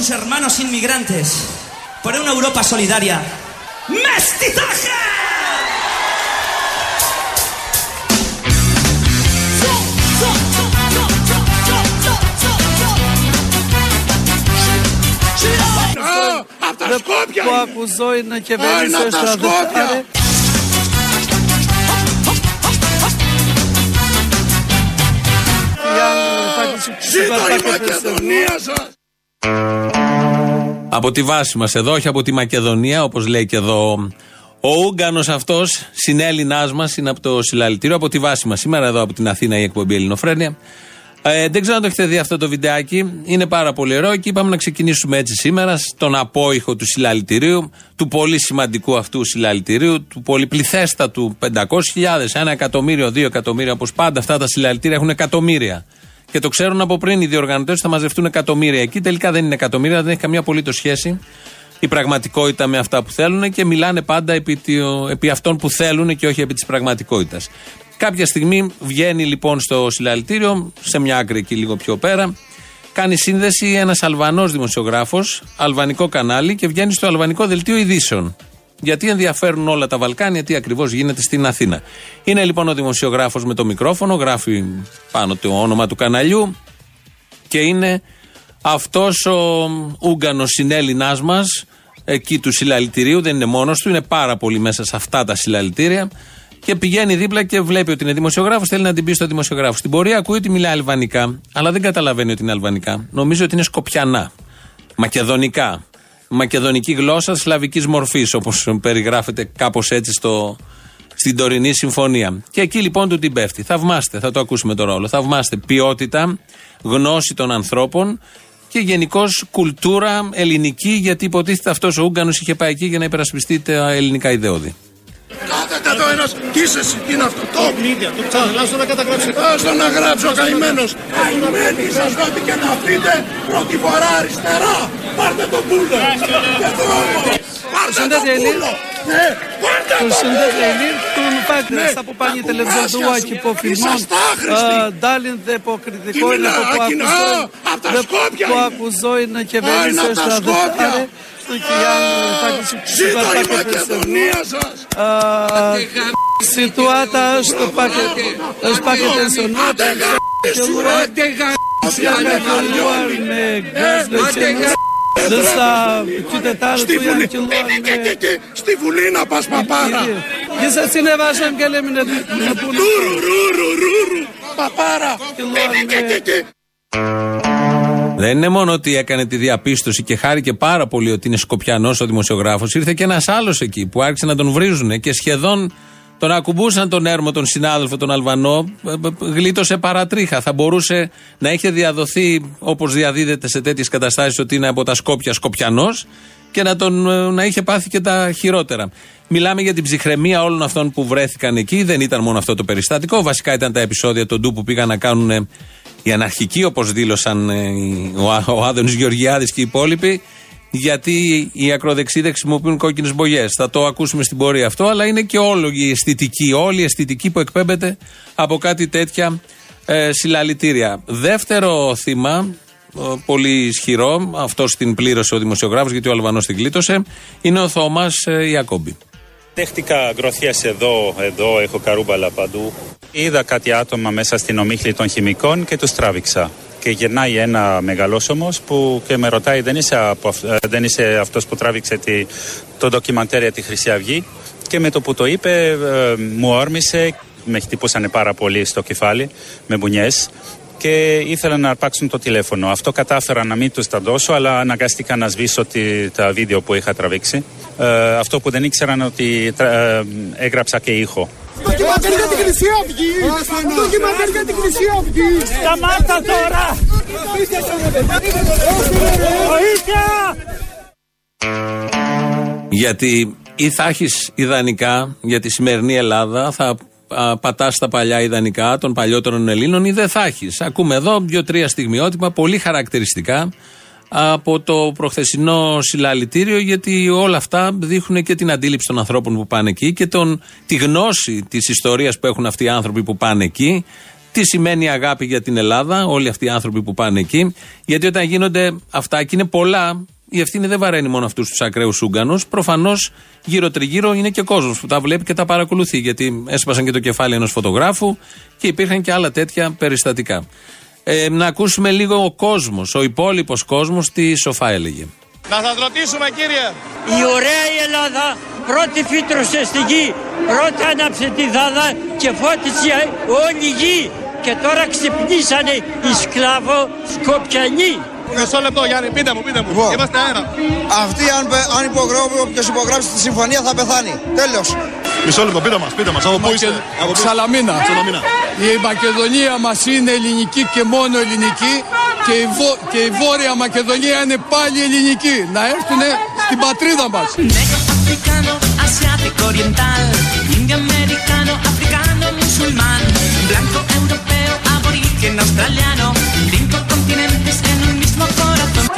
tus hermanos inmigrantes, por una Europa solidaria. ¡Mestizaje! Από τα Σκόπια που είναι. ακουζώ είναι και Α, είναι βέλησε από τα στα Σκόπια. δευτέρα. Ζήτω η Μακεδονία σας. Από τη βάση μας εδώ, όχι από τη Μακεδονία, όπως λέει και εδώ ο Ούγκανο αυτός, συνέλληνάς μας, είναι από το συλλαλητήριο, από τη βάση μας. Σήμερα εδώ από την Αθήνα η εκπομπή Ελληνοφρένια. Ε, δεν ξέρω αν το έχετε δει αυτό το βιντεάκι. Είναι πάρα πολύ ωραίο και είπαμε να ξεκινήσουμε έτσι σήμερα στον απόϊχο του συλλαλητηρίου, του πολύ σημαντικού αυτού συλλαλητηρίου, του πολυπληθέστατου 500.000, 1 εκατομμύριο, 2 εκατομμύρια, όπως πάντα αυτά τα συλλαλητήρια έχουν εκατομμύρια. Και το ξέρουν από πριν οι διοργανωτές θα μαζευτούν εκατομμύρια εκεί. Τελικά δεν είναι εκατομμύρια, δεν έχει καμία απολύτως σχέση η πραγματικότητα με αυτά που θέλουν και μιλάνε πάντα επί, τιο- επί αυτών που θέλουν και όχι επί της πραγματικότητας. Κάποια στιγμή βγαίνει λοιπόν στο συλλαλητήριο, σε μια άκρη εκεί λίγο πιο πέρα, κάνει σύνδεση ένας Αλβανός δημοσιογράφος, αλβανικό κανάλι και βγαίνει στο αλβανικό δελτίο ειδήσεων. Γιατί ενδιαφέρουν όλα τα Βαλκάνια, τι ακριβώς γίνεται στην Αθήνα. Είναι λοιπόν ο δημοσιογράφος με το μικρόφωνο, γράφει πάνω το όνομα του καναλιού και είναι αυτός ο Ούγκανο συνέλληνάς μας εκεί του συλλαλητηρίου. Δεν είναι μόνος του, είναι πάρα πολύ μέσα σε αυτά τα συλλαλητήρια. Και πηγαίνει δίπλα και βλέπει ότι είναι δημοσιογράφος, θέλει να την πει στο δημοσιογράφο. Στην πορεία ακούει ότι μιλάει αλβανικά, αλλά δεν καταλαβαίνει ότι είναι αλβανικά. Νομίζω ότι είναι σκοπιανά. Μακεδονικά. Μακεδονική γλώσσα σλαβικής μορφής, όπως περιγράφεται κάπως έτσι στο, στην τωρινή συμφωνία. Και εκεί λοιπόν του την πέφτει. Θαυμάστε, θα το ακούσουμε το ρόλο. Θαυμάστε ποιότητα, γνώση των ανθρώπων και γενικώ κουλτούρα ελληνική, γιατί υποτίθεται αυτός ο Ούγκανο είχε πάει εκεί για να υπερασπιστεί τα ελληνικά ιδεώδη. Κάθεται εδώ ένας. Τι είσαι εσύ, τι είναι αυτό. Το μίδια, το ξαναλάσω να καταγράψει. Άστο να γράψω, καημένος. Καημένοι σας ό,τι και να πείτε. Πρώτη φορά αριστερά. Πάρτε το πούλο. Και δρόμο. Πάρτε το Συνδεδελή. πούλο. Ναι, πάρτε Το το. συνδεδελή του φάκτε Ναι, στα που πάνε τα τελεβιζιόν του κουμάσια Άκη σου. που φιλμών. Είσαστε άχρηστοι. Ντάλιν δε υποκριτικό Τι είναι μιλά, αυτό που Άκη, ακουζώ. α, απ' τα δε- Σκόπια Που είναι. ακουζώ είναι και Α, είναι βέλησες απ' τα στα Σκόπια. Δευτέρα. Στο Κιάν φάκτε Ζήτω η Μακεδονία σας. Situata στο πάκετ στο πάκετ Άντε γα***ες σου ρε. Αυτιά με χαλιόν. με γκάζ Δεν στα κοίτατάρα Στη του Βουλή. Ιαν και Τι, τι, τι, τι, τι. Στη Βουλή να πας παπάρα. Και σε συνέβασαν και λέμε να πούν Ρουρου, ρουρου, ρουρου. Παπάρα. Δεν είναι μόνο ότι έκανε τη διαπίστωση και χάρηκε πάρα πολύ ότι είναι Σκοπιανός ο δημοσιογράφος. Ήρθε και ένας άλλος εκεί που άρχισε να τον βρίζουν και σχεδόν τον ακουμπούσαν τον έρμο, τον συνάδελφο, τον Αλβανό. ε, ε, Γλίτωσε παρατρίχα. Θα μπορούσε να είχε διαδοθεί όπως διαδίδεται σε τέτοιες καταστάσεις ότι είναι από τα Σκόπια Σκοπιανός και να, τον, ε, να είχε πάθει και τα χειρότερα. Μιλάμε για την ψυχραιμία όλων αυτών που βρέθηκαν εκεί. Δεν ήταν μόνο αυτό το περιστατικό. Βασικά ήταν τα επεισόδια των ντου που πήγαν να κάνουν ε, οι αναρχικοί, όπως δήλωσαν ε, οι- ο, Α- ο Άδωνης Γεωργιάδης και οι υπόλοιποι, γιατί οι ακροδεξιοί δεν χρησιμοποιούν κόκκινες μπογιές. Θα το ακούσουμε στην πορεία αυτό, αλλά είναι και όλη η αισθητική, όλη η αισθητική που εκπέμπεται από κάτι τέτοια ε, συλλαλητήρια. Δεύτερο θύμα, ε, πολύ ισχυρό, αυτό την πλήρωσε ο δημοσιογράφος, γιατί ο Αλβανός την κλείτωσε, είναι ο Θωμάς ε, Ιακώμπη. Δέχτηκα γροθιέ εδώ, εδώ, έχω καρούμπαλα παντού. Είδα κάτι άτομα μέσα στην ομίχλη των χημικών και τους τράβηξα. Και γυρνάει ένα μεγαλόσωμος που και με ρωτάει δεν είσαι, από, αυ- ε, δεν είσαι αυτός που τράβηξε τη, το ντοκιμαντέρ για τη Χρυσή Αυγή; Και με το που το είπε ε, μου όρμησε, με χτυπούσανε πάρα πολύ στο κεφάλι με μπουνιές και ήθελαν να αρπάξουν το τηλέφωνο. Αυτό κατάφερα να μην τους τα δώσω, αλλά αναγκάστηκα να σβήσω τη, τα βίντεο που είχα τραβήξει. Ε, αυτό που δεν ήξεραν ότι τρα- ε, έγραψα και ήχο. Ντοκιμαντέρ για την Χρυσή Αυγή. Ντοκιμαντέρ για την Χρυσή Αυγή. Σταμάτα τώρα! Βοήθεια! Γιατί ή θα έχεις ιδανικά για τη σημερινή Ελλάδα, θα πατάς τα παλιά ιδανικά των παλιότερων Ελλήνων ή δεν θα έχεις. Ακούμε εδώ δύο-τρία στιγμιότυπα πολύ χαρακτηριστικά από το προχθεσινό συλλαλητήριο, γιατί όλα αυτά δείχνουν και την αντίληψη των ανθρώπων που πάνε εκεί και τον, τη γνώση της ιστορίας που έχουν αυτοί οι άνθρωποι που πάνε εκεί, τι σημαίνει αγάπη για την Ελλάδα, όλοι αυτοί οι άνθρωποι που πάνε εκεί. Γιατί όταν γίνονται αυτά και είναι πολλά, η ευθύνη δεν βαραίνει μόνο αυτούς τους ακραίους Ούγκανου. Προφανώς γύρω-τριγύρω είναι και κόσμος που τα βλέπει και τα παρακολουθεί. Γιατί έσπασαν και το κεφάλι ενός φωτογράφου και υπήρχαν και άλλα τέτοια περιστατικά. Ε, να ακούσουμε λίγο ο κόσμος, ο υπόλοιπος κόσμος, τι σοφά έλεγε. Να σας ρωτήσουμε κύριε. Η ωραία η Ελλάδα πρώτη φύτρωσε στη γη, πρώτη άναψε τη δάδα και φώτισε όλη η γη. Και τώρα ξυπνήσανε οι σκλάβο σκοπιανοί. Μισό λεπτό Γιάννη, πείτε μου, πείτε μου. Λοιπόν. Είμαστε αέρα. Αυτοί αν, πε- αν υπογράψει, όποιος υπογράψει τη συμφωνία θα πεθάνει. Τέλος. Μισό λεπτό, πείτε μας, πείτε μας. Από πού είστε; Από πού- Σαλαμίνα. Σαλαμίνα. Η Μακεδονία μας είναι ελληνική και μόνο ελληνική και η, Βο- και η Βόρεια Μακεδονία είναι πάλι ελληνική. Να έρθουν στην πατρίδα μας. Negro, africano, asiático, oriental, indio, americano, africano, musulmán, blanco, europeo, aborigen,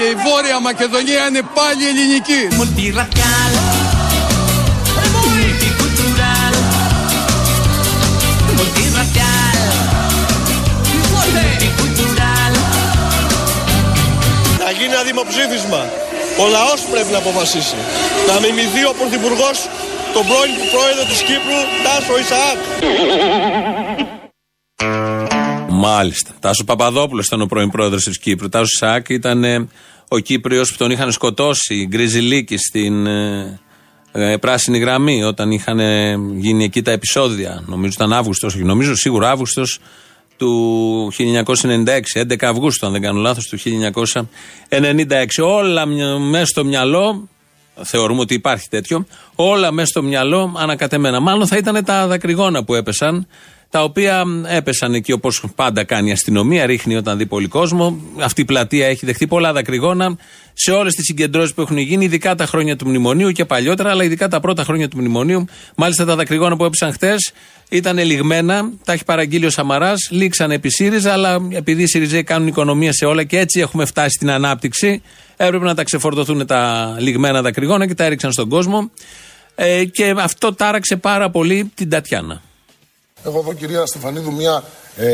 Και η Βόρεια Μακεδονία είναι πάλι ελληνική. multirracial, multicultural, multirracial, multicultural. Να γίνει ένα δημοψήφισμα. Ο λαός πρέπει να αποφασίσει. Να μιμηθεί ο Πρωθυπουργός τον πρώην πρόεδρο της Κύπρου, Τάσο Ισαάκ. Μάλιστα. Τάσος Παπαδόπουλος ήταν ο πρώην πρόεδρος της Κύπρου. Τάσος Σάκ ήταν ε, ο Κύπριος που τον είχαν σκοτώσει, οι Γκριζιλίκη στην ε, ε, πράσινη γραμμή, όταν είχαν ε, γίνει εκεί τα επεισόδια. Νομίζω ήταν Αύγουστος, όχι νομίζω, σίγουρα Αύγουστος του 1996, 11 Αυγούστου, αν δεν κάνω λάθος, του 1996. Όλα μέσα στο μυαλό θεωρούμε ότι υπάρχει τέτοιο, όλα μέσα στο μυαλό ανακατεμένα. Μάλλον θα ήταν τα δακρυγόνα που έπεσαν, τα οποία έπεσαν εκεί όπως πάντα κάνει η αστυνομία, ρίχνει όταν δει πολύ κόσμο. Αυτή η πλατεία έχει δεχτεί πολλά δακρυγόνα σε όλες τις συγκεντρώσεις που έχουν γίνει, ειδικά τα χρόνια του μνημονίου και παλιότερα, αλλά ειδικά τα πρώτα χρόνια του μνημονίου. Μάλιστα τα δακρυγόνα που έπεσαν χτες ήταν λιγμένα, τα έχει παραγγείλει ο Σαμαράς, λήξαν επί ΣΥΡΙΖΑ, αλλά επειδή οι ΣΥΡΙΖΑΙ κάνουν οικονομία σε όλα και έτσι έχουμε φτάσει στην ανάπτυξη, έπρεπε να τα ξεφορτωθούν τα λιγμένα δακρυγόνα και τα έριξαν στον κόσμο. Ε, και αυτό τάραξε πάρα πολύ την Τατιάνα. Έχω εδώ κυρία Στεφανίδου μια ε,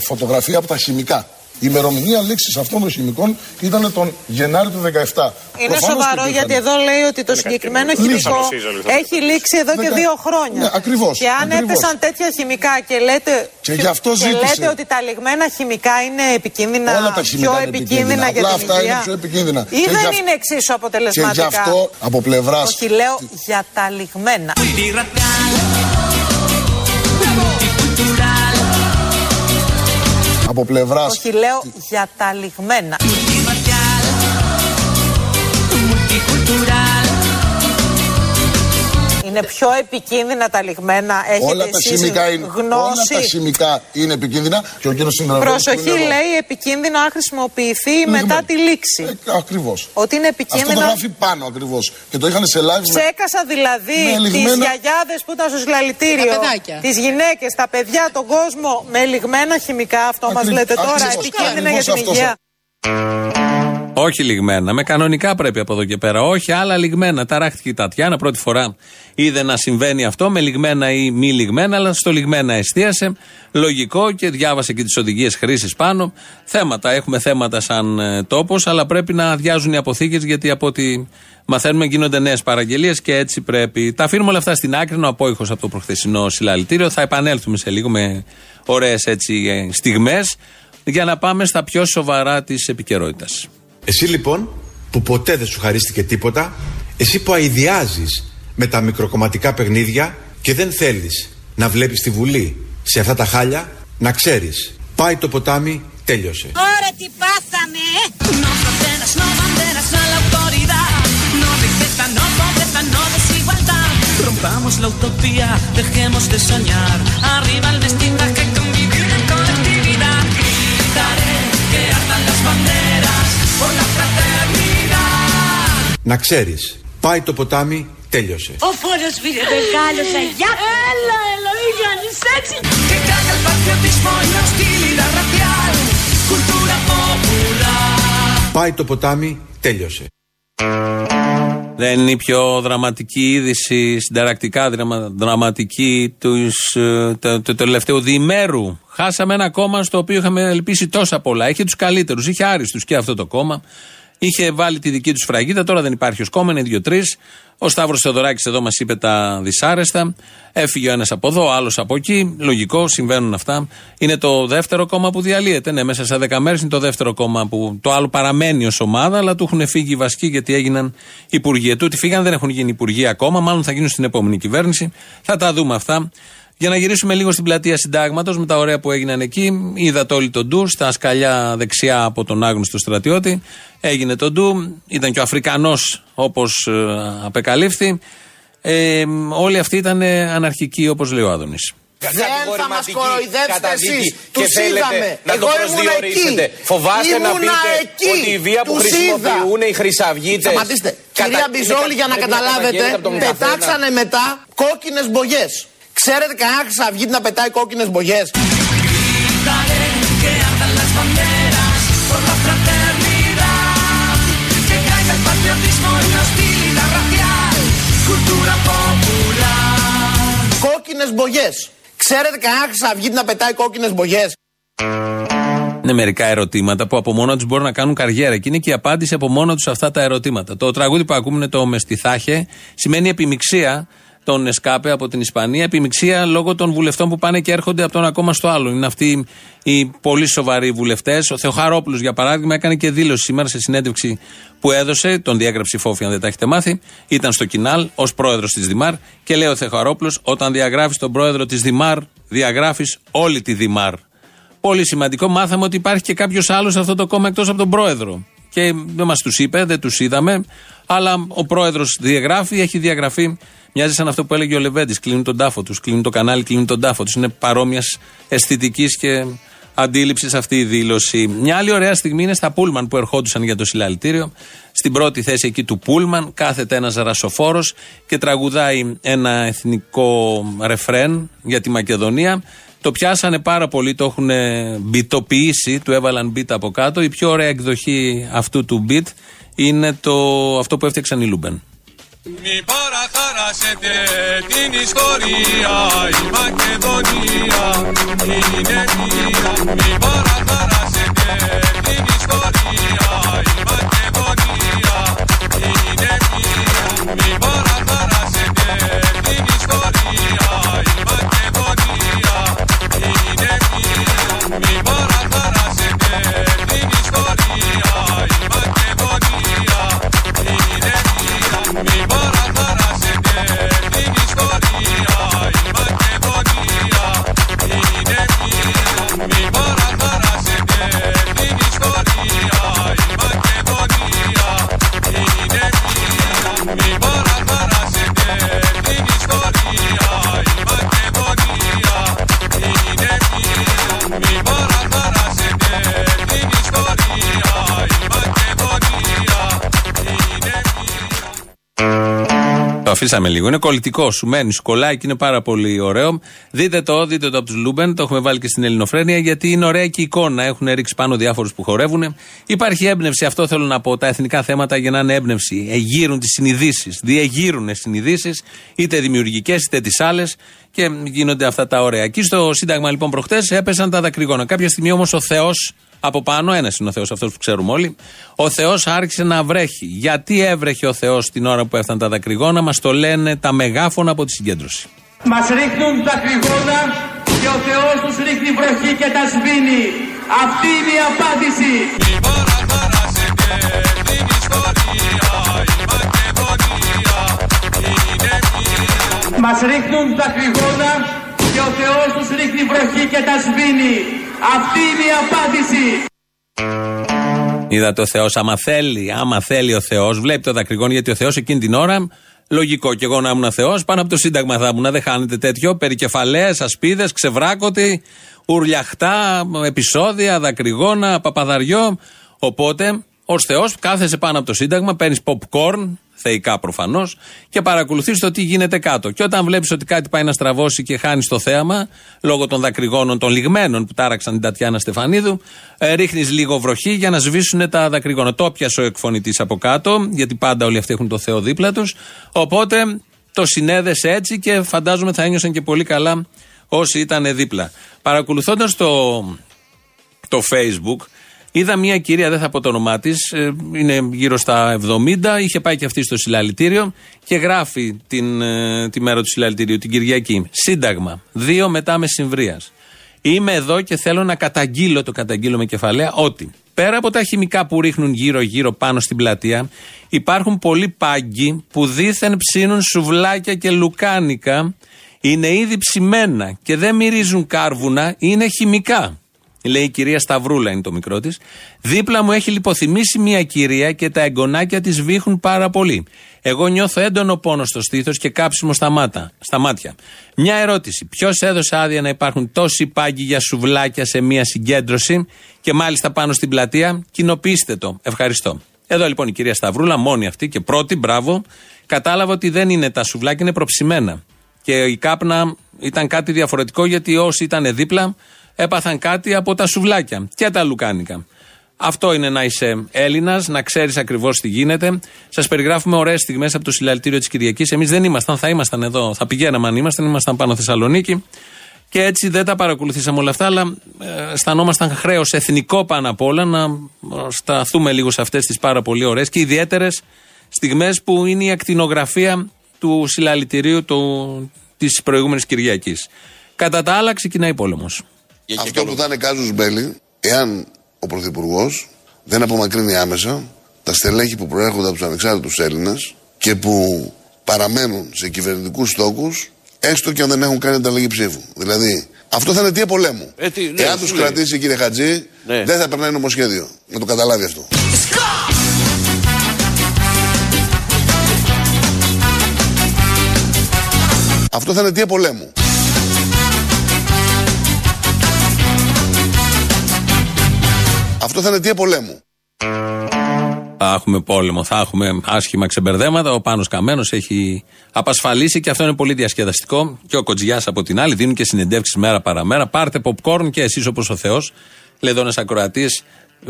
φωτογραφία από τα χημικά. Η ημερομηνία λήξης αυτών των χημικών ήταν τον Γενάρη του 17. Είναι Προφανώς σοβαρό και γιατί υπήρχαν. εδώ λέει ότι το συγκεκριμένο Λύση. χημικό έχει λήξει εδώ και Δεκα- δύο χρόνια. Ναι, ακριβώς, Και αν ακριβώς. έπεσαν τέτοια χημικά και λέτε, Και γι' αυτό και ζήτησε. λέτε ότι τα λιγμένα χημικά είναι επικίνδυνα, Όλα τα χημικά πιο είναι επικίνδυνα για Απλά την αυτά υγεία. είναι πιο επικίνδυνα. Ή Και δεν γι' αυ- είναι εξίσου Και αποτελεσματικά. γι' αυτό από πλευράς. Όχι, λέω για τα λιγμένα. Από πλευράς. Όχι, λέω για τα λιγμένα. Είναι πιο επικίνδυνα τα λιγμένα. Έχετε Όλα τα, εσείς χημικά είναι, όλα γνώση. τα χημικά είναι επικίνδυνα και ο κύριος Συνδραβέλη. Προσοχή λέει επικίνδυνο αν χρησιμοποιηθεί μετά τη λήξη. Ακριβώς. Ότι είναι Ε, Αυτό το επικίνδυνο. γράφει πάνω ακριβώς. Και το είχαν σε live. με- Ψέκασα δηλαδή με τις λιγμένα- γιαγιάδες που ήταν στο συλλαλητήριο, Τα παιδάκια. τις γυναίκες, τα παιδιά, τον κόσμο με λιγμένα χημικά. Αυτό μας Ακριβ- λέτε τώρα. ακριβώς, Επικίνδυνα για ακριβώς την αυτός υγεία. Όχι λιγμένα. Με κανονικά πρέπει από εδώ και πέρα. Όχι άλλα λιγμένα. Ταράχτηκε η Τατιάνα. Πρώτη φορά είδε να συμβαίνει αυτό με λιγμένα ή μη λιγμένα, αλλά στο λιγμένα εστίασε. Λογικό και διάβασε και τις οδηγίες χρήσης πάνω. Θέματα. Έχουμε θέματα σαν ε, τόπος, αλλά πρέπει να αδειάζουν οι αποθήκες γιατί από ό,τι μαθαίνουμε γίνονται νέες παραγγελίες και έτσι πρέπει. Τα αφήνουμε όλα αυτά στην άκρη. Είναι ο απόϊχος από το προχθεσινό συλλαλητήριο. Θα επανέλθουμε σε λίγο με ωραίες στιγμές για να πάμε στα πιο σοβαρά της επικαιρότητας. Εσύ λοιπόν που ποτέ δεν σου χαρίστηκε τίποτα, εσύ που αηδιάζεις με τα μικροκομματικά παιχνίδια και δεν θέλεις να βλέπεις τη Βουλή σε αυτά τα χάλια, να ξέρεις, πάει το ποτάμι, τέλειωσε. Ahora te pásame. No fronteras, no banderas a la autoridad. No riqueza, no pobreza, no desigualdad. Rompamos la utopía, dejemos de soñar. Arriba el mestizaje, convivir Να ξέρεις, πάει το ποτάμι, τέλειωσε. Ο φόρος πήρε μεγάλο αγιά. Έλα, Ελοίγια, έτσι. Que caiga el patriotismo y la hostilidad racial. Cultura popular. Πάει το ποτάμι, τέλειωσε. Δεν είναι η πιο δραματική είδηση, συνταρακτικά δραμα- δραματική τους, ε, το, το τελευταίου διημέρου. Χάσαμε ένα κόμμα στο οποίο είχαμε ελπίσει τόσα πολλά. Είχε τους καλύτερους, είχε άριστους και αυτό το κόμμα. Είχε βάλει τη δική τους φραγίδα, τώρα δεν υπάρχει ω κόμμα, είναι δύο-τρει. Ο Σταύρος Θεοδωράκης εδώ μας είπε τα δυσάρεστα. Έφυγε ο ένας από εδώ, ο άλλος από εκεί. Λογικό, συμβαίνουν αυτά. Είναι το δεύτερο κόμμα που διαλύεται. Ναι, μέσα σε 10 μέρες είναι το δεύτερο κόμμα που το άλλο παραμένει ως ομάδα, αλλά του έχουν φύγει οι βασικοί γιατί έγιναν υπουργοί. Τούτοι φύγαν, δεν έχουν γίνει υπουργοί ακόμα, μάλλον θα γίνουν στην επόμενη κυβέρνηση. Θα τα δούμε αυτά. Για να γυρίσουμε λίγο στην πλατεία Συντάγματος με τα ωραία που έγιναν εκεί. Είδατε όλοι τον ντου στα σκαλιά δεξιά από τον άγνωστο στρατιώτη. Έγινε το ντου. Ήταν και ο Αφρικανός όπως απεκαλύφθη. Ε, όλοι αυτοί ήταν αναρχικοί όπως λέει ο Άδωνης. Δεν θα μας κοροϊδέψετε εσείς. Τους και θέλετε είδαμε. να το Εγώ ήμουν προσδιορίσετε. εκεί. Φοβάστε να Ήμουνα πείτε εκεί. ότι η βία που Τους χρησιμοποιούν είδα. οι χρυσαυγίτες Σταματήστε. κατα- Κυρία είναι Μπιζόλη, κα- για να πρέπει καταλάβετε, καταγγέλλεται από τον καθένα. πετάξανε μετά κόκκινες μπογιές. Ξέρετε κανένα χρυσαυγίτη να πετάει κόκκινες μπογιές. Gritaré que ardan las banderas por la fraternidad, que caiga el patriotismo y la hostilidad racial, cultura popular. Κόκκινες μπογιές. Ξέρετε κανένα χρυσαυγίτη να πετάει κόκκινες μπογιές. Είναι μερικά ερωτήματα που από μόνα τους μπορούν να κάνουν καριέρα και είναι και η απάντηση από μόνα τους σε αυτά τα ερωτήματα. Το τραγούδι που ακούμε είναι το Μεστιθάχε, σημαίνει επιμηξία των Εσκάπε από την Ισπανία, επιμηξία λόγω των βουλευτών που πάνε και έρχονται από το ένα κόμμα στο άλλο. Είναι αυτοί οι πολύ σοβαροί βουλευτές. Ο Θεοχαρόπουλος, για παράδειγμα, έκανε και δήλωση σήμερα σε συνέντευξη που έδωσε, τον διέγραψε η Φόφη, αν δεν τα έχετε μάθει. Ήταν στο Κινάλ ως πρόεδρος της Δημάρ και λέει ο Θεοχαρόπουλος, όταν διαγράφεις τον πρόεδρο της Δημάρ, διαγράφεις όλη τη Δημάρ. Πολύ σημαντικό. Μάθαμε ότι υπάρχει και κάποιος άλλος σε αυτό το κόμμα εκτός από τον πρόεδρο. Και δεν μας τους είπε, δεν τους είδαμε. Αλλά ο πρόεδρος διαγράφει, έχει διαγραφεί. Μοιάζει σαν αυτό που έλεγε ο Λεβέντης. Κλείνουν τον τάφο τους, κλείνουν το κανάλι, κλείνουν τον τάφο τους. Είναι παρόμοιας αισθητικής και αντίληψης αυτή η δήλωση. Μια άλλη ωραία στιγμή είναι στα Πούλμαν που ερχόντουσαν για το συλλαλητήριο. Στην πρώτη θέση εκεί του Πούλμαν κάθεται ένας ρασοφόρος και τραγουδάει ένα εθνικό ρεφρέν για τη Μακεδονία. Το πιάσανε πάρα πολύ, το έχουν μπιτοποιήσει, του έβαλαν beat από κάτω. Η πιο ωραία εκδοχή αυτού του beat είναι το, αυτό που έφτιαξαν οι Λούμπεν. Μη παραχαράσσετε την ιστορία Η Μακεδονία είναι μία Μη παραχαράσετε την ιστορία Το αφήσαμε λίγο. Είναι κολλητικό, σου μένεις, σου κολλάει και είναι πάρα πολύ ωραίο. Δείτε το, δείτε το από τους Λούμπεν, το έχουμε βάλει και στην Ελληνοφρένεια, γιατί είναι ωραία και η εικόνα. Έχουν ρίξει πάνω διάφορους που χορεύουν. Υπάρχει έμπνευση, αυτό θέλω να πω. Τα εθνικά θέματα για να είναι έμπνευση. Εγείρουν τις συνειδήσεις, διεγείρουν συνειδήσεις, είτε δημιουργικές είτε τις άλλες και γίνονται αυτά τα ωραία. Εκεί στο Σύνταγμα λοιπόν προχτές έπεσαν τα δακρυγόνα. Κάποια στιγμή όμως ο Θεός από πάνω, ένας είναι ο Θεός, αυτός που ξέρουμε όλοι. Ο Θεός άρχισε να βρέχει. Γιατί έβρεχε ο Θεός την ώρα που έφταναν τα δακρυγόνα, μας το λένε τα μεγάφωνα από τη συγκέντρωση. Μας ρίχνουν τα κρυγόνα και ο Θεός τους ρίχνει βροχή και τα σβήνει. Αυτή είναι η απάντηση. την ιστορία Η Μακεδονία είναι μία Μας ρίχνουν τα κρυγόνα και ο Θεός τους ρίχνει βροχή και τα σβήνει. Αυτή είναι η απάντηση. Είδατε ο Θεός, άμα θέλει, άμα θέλει ο Θεός, βλέπει το δακρυγόνο γιατί ο Θεός εκείνη την ώρα, λογικό και εγώ να ήμουν Θεός, πάνω από το Σύνταγμα θα ήμουν, δεν χάνετε τέτοιο, περικεφαλές, ασπίδες, ξεβράκωτοι, ουρλιαχτά, επεισόδια, δακρυγόνα, παπαδαριό. Οπότε, ως Θεός, κάθεσαι πάνω από το Σύνταγμα, παίρνεις popcorn, θεϊκά προφανώς, και παρακολουθείς το τι γίνεται κάτω. Και όταν βλέπεις ότι κάτι πάει να στραβώσει και χάνεις το θέαμα, λόγω των δακρυγόνων των λιγμένων που τάραξαν την Τατιάνα Στεφανίδου, ε, ρίχνεις λίγο βροχή για να σβήσουν τα δακρυγόνα. Το πιασε ο εκφωνητής από κάτω, γιατί πάντα όλοι αυτοί έχουν το Θεό δίπλα τους. Οπότε το συνέδεσε έτσι και φαντάζομαι θα ένιωσαν και πολύ καλά όσοι ήταν δίπλα. Παρακολουθώντας το, το Facebook, είδα μια κυρία, δεν θα πω το όνομά της, είναι γύρω στα 70, είχε πάει και αυτή στο συλλαλητήριο και γράφει την, ε, τη μέρα του συλλαλητηρίου, την Κυριακή. Σύνταγμα, 2 μετά μεσημβρίας. Είμαι εδώ και θέλω να καταγγείλω, το καταγγείλω με κεφαλαία, ότι πέρα από τα χημικά που ρίχνουν γύρω-γύρω πάνω στην πλατεία, υπάρχουν πολλοί πάγκοι που δήθεν ψήνουν σουβλάκια και λουκάνικα. Είναι ήδη ψημένα και δεν μυρίζουν κάρβουνα, είναι χημικά. Λέει η κυρία Σταυρούλα είναι το μικρό της. Δίπλα μου έχει λιποθυμήσει μια κυρία και τα εγγονάκια της βήχουν πάρα πολύ. Εγώ νιώθω έντονο πόνο στο στήθος και κάψιμο στα, μάτα, στα μάτια. Μια ερώτηση. Ποιος έδωσε άδεια να υπάρχουν τόσοι πάγκοι για σουβλάκια σε μια συγκέντρωση και μάλιστα πάνω στην πλατεία; Κοινοποιήστε το. Ευχαριστώ. Εδώ λοιπόν η κυρία Σταυρούλα, μόνη αυτή και πρώτη, μπράβο, κατάλαβε ότι δεν είναι τα σουβλάκια, είναι προψημένα. Και η κάπνα ήταν κάτι διαφορετικό γιατί όσοι ήταν δίπλα έπαθαν κάτι από τα σουβλάκια και τα λουκάνικα. Αυτό είναι να είσαι Έλληνας, να ξέρεις ακριβώς τι γίνεται. Σας περιγράφουμε ωραίες στιγμές από το συλλαλητήριο της Κυριακής. Εμείς δεν ήμασταν, θα ήμασταν εδώ, θα πηγαίναμε αν ήμασταν, ήμασταν πάνω Θεσσαλονίκη. Και έτσι δεν τα παρακολουθήσαμε όλα αυτά, αλλά ε, αισθανόμασταν χρέος εθνικό πάνω απ' όλα να σταθούμε λίγο σε αυτές τις πάρα πολύ ωραίες και ιδιαίτερες στιγμές που είναι η ακτινογραφία του συλλαλητηρίου της προηγούμενης Κυριακής. Κατά τα άλλα, ξεκινάει πόλεμος. Αυτό που θα είναι κάζους μπέλη, εάν ο Πρωθυπουργός δεν απομακρύνει άμεσα τα στελέχη που προέρχονται από τους ανεξάρτητους Έλληνες και που παραμένουν σε κυβερνητικούς στόχους, έστω και αν δεν έχουν κάνει ανταλλαγή ψήφου. Δηλαδή, αυτό θα είναι αιτία πολέμου. Ε, τι, ναι, Εάν τους κρατήσει, κύριε Χατζή, Ναι. δεν θα περνάει νομοσχέδιο. Να το καταλάβει αυτό. Αυτό θα είναι αιτία πολέμου. Αυτό θα είναι αιτία πολέμου. Θα έχουμε πόλεμο, θα έχουμε άσχημα ξεμπερδέματα. Ο Πάνος Καμένος έχει απασφαλίσει και αυτό είναι πολύ διασκεδαστικό. Και ο Κοτζιάς από την άλλη δίνουν και συνεντεύξεις μέρα παραμέρα. Πάρτε popcorn και εσείς όπως ο Θεός. Λέει εδώ ένα ακροατής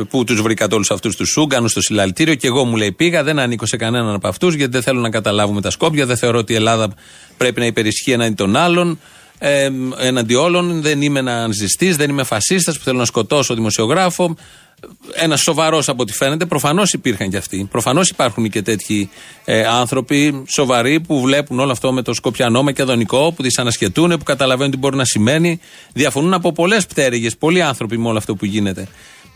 που τους βρήκα όλους αυτούς τους Σούγκανους στο συλλαλητήριο και εγώ μου λέει πήγα, δεν ανήκω σε κανέναν από αυτούς γιατί δεν θέλω να καταλάβουμε τα Σκόπια. Δεν θεωρώ ότι η Ελλάδα πρέπει να υπερισχύει έναντι των άλλων. Ε, έναντι όλων, δεν είμαι ένα ζεστή, δεν είμαι φασίστας που θέλω να σκοτώσω δημοσιογράφο. Ένας σοβαρός από ό,τι φαίνεται. Προφανώς υπήρχαν και αυτοί. Προφανώς υπάρχουν και τέτοιοι ε, άνθρωποι σοβαροί που βλέπουν όλο αυτό με το σκοπιανό μακεδονικό, που δυσανασχετούν, που καταλαβαίνουν τι μπορεί να σημαίνει. Διαφωνούν από πολλές πτέρυγες, πολλοί άνθρωποι με όλο αυτό που γίνεται.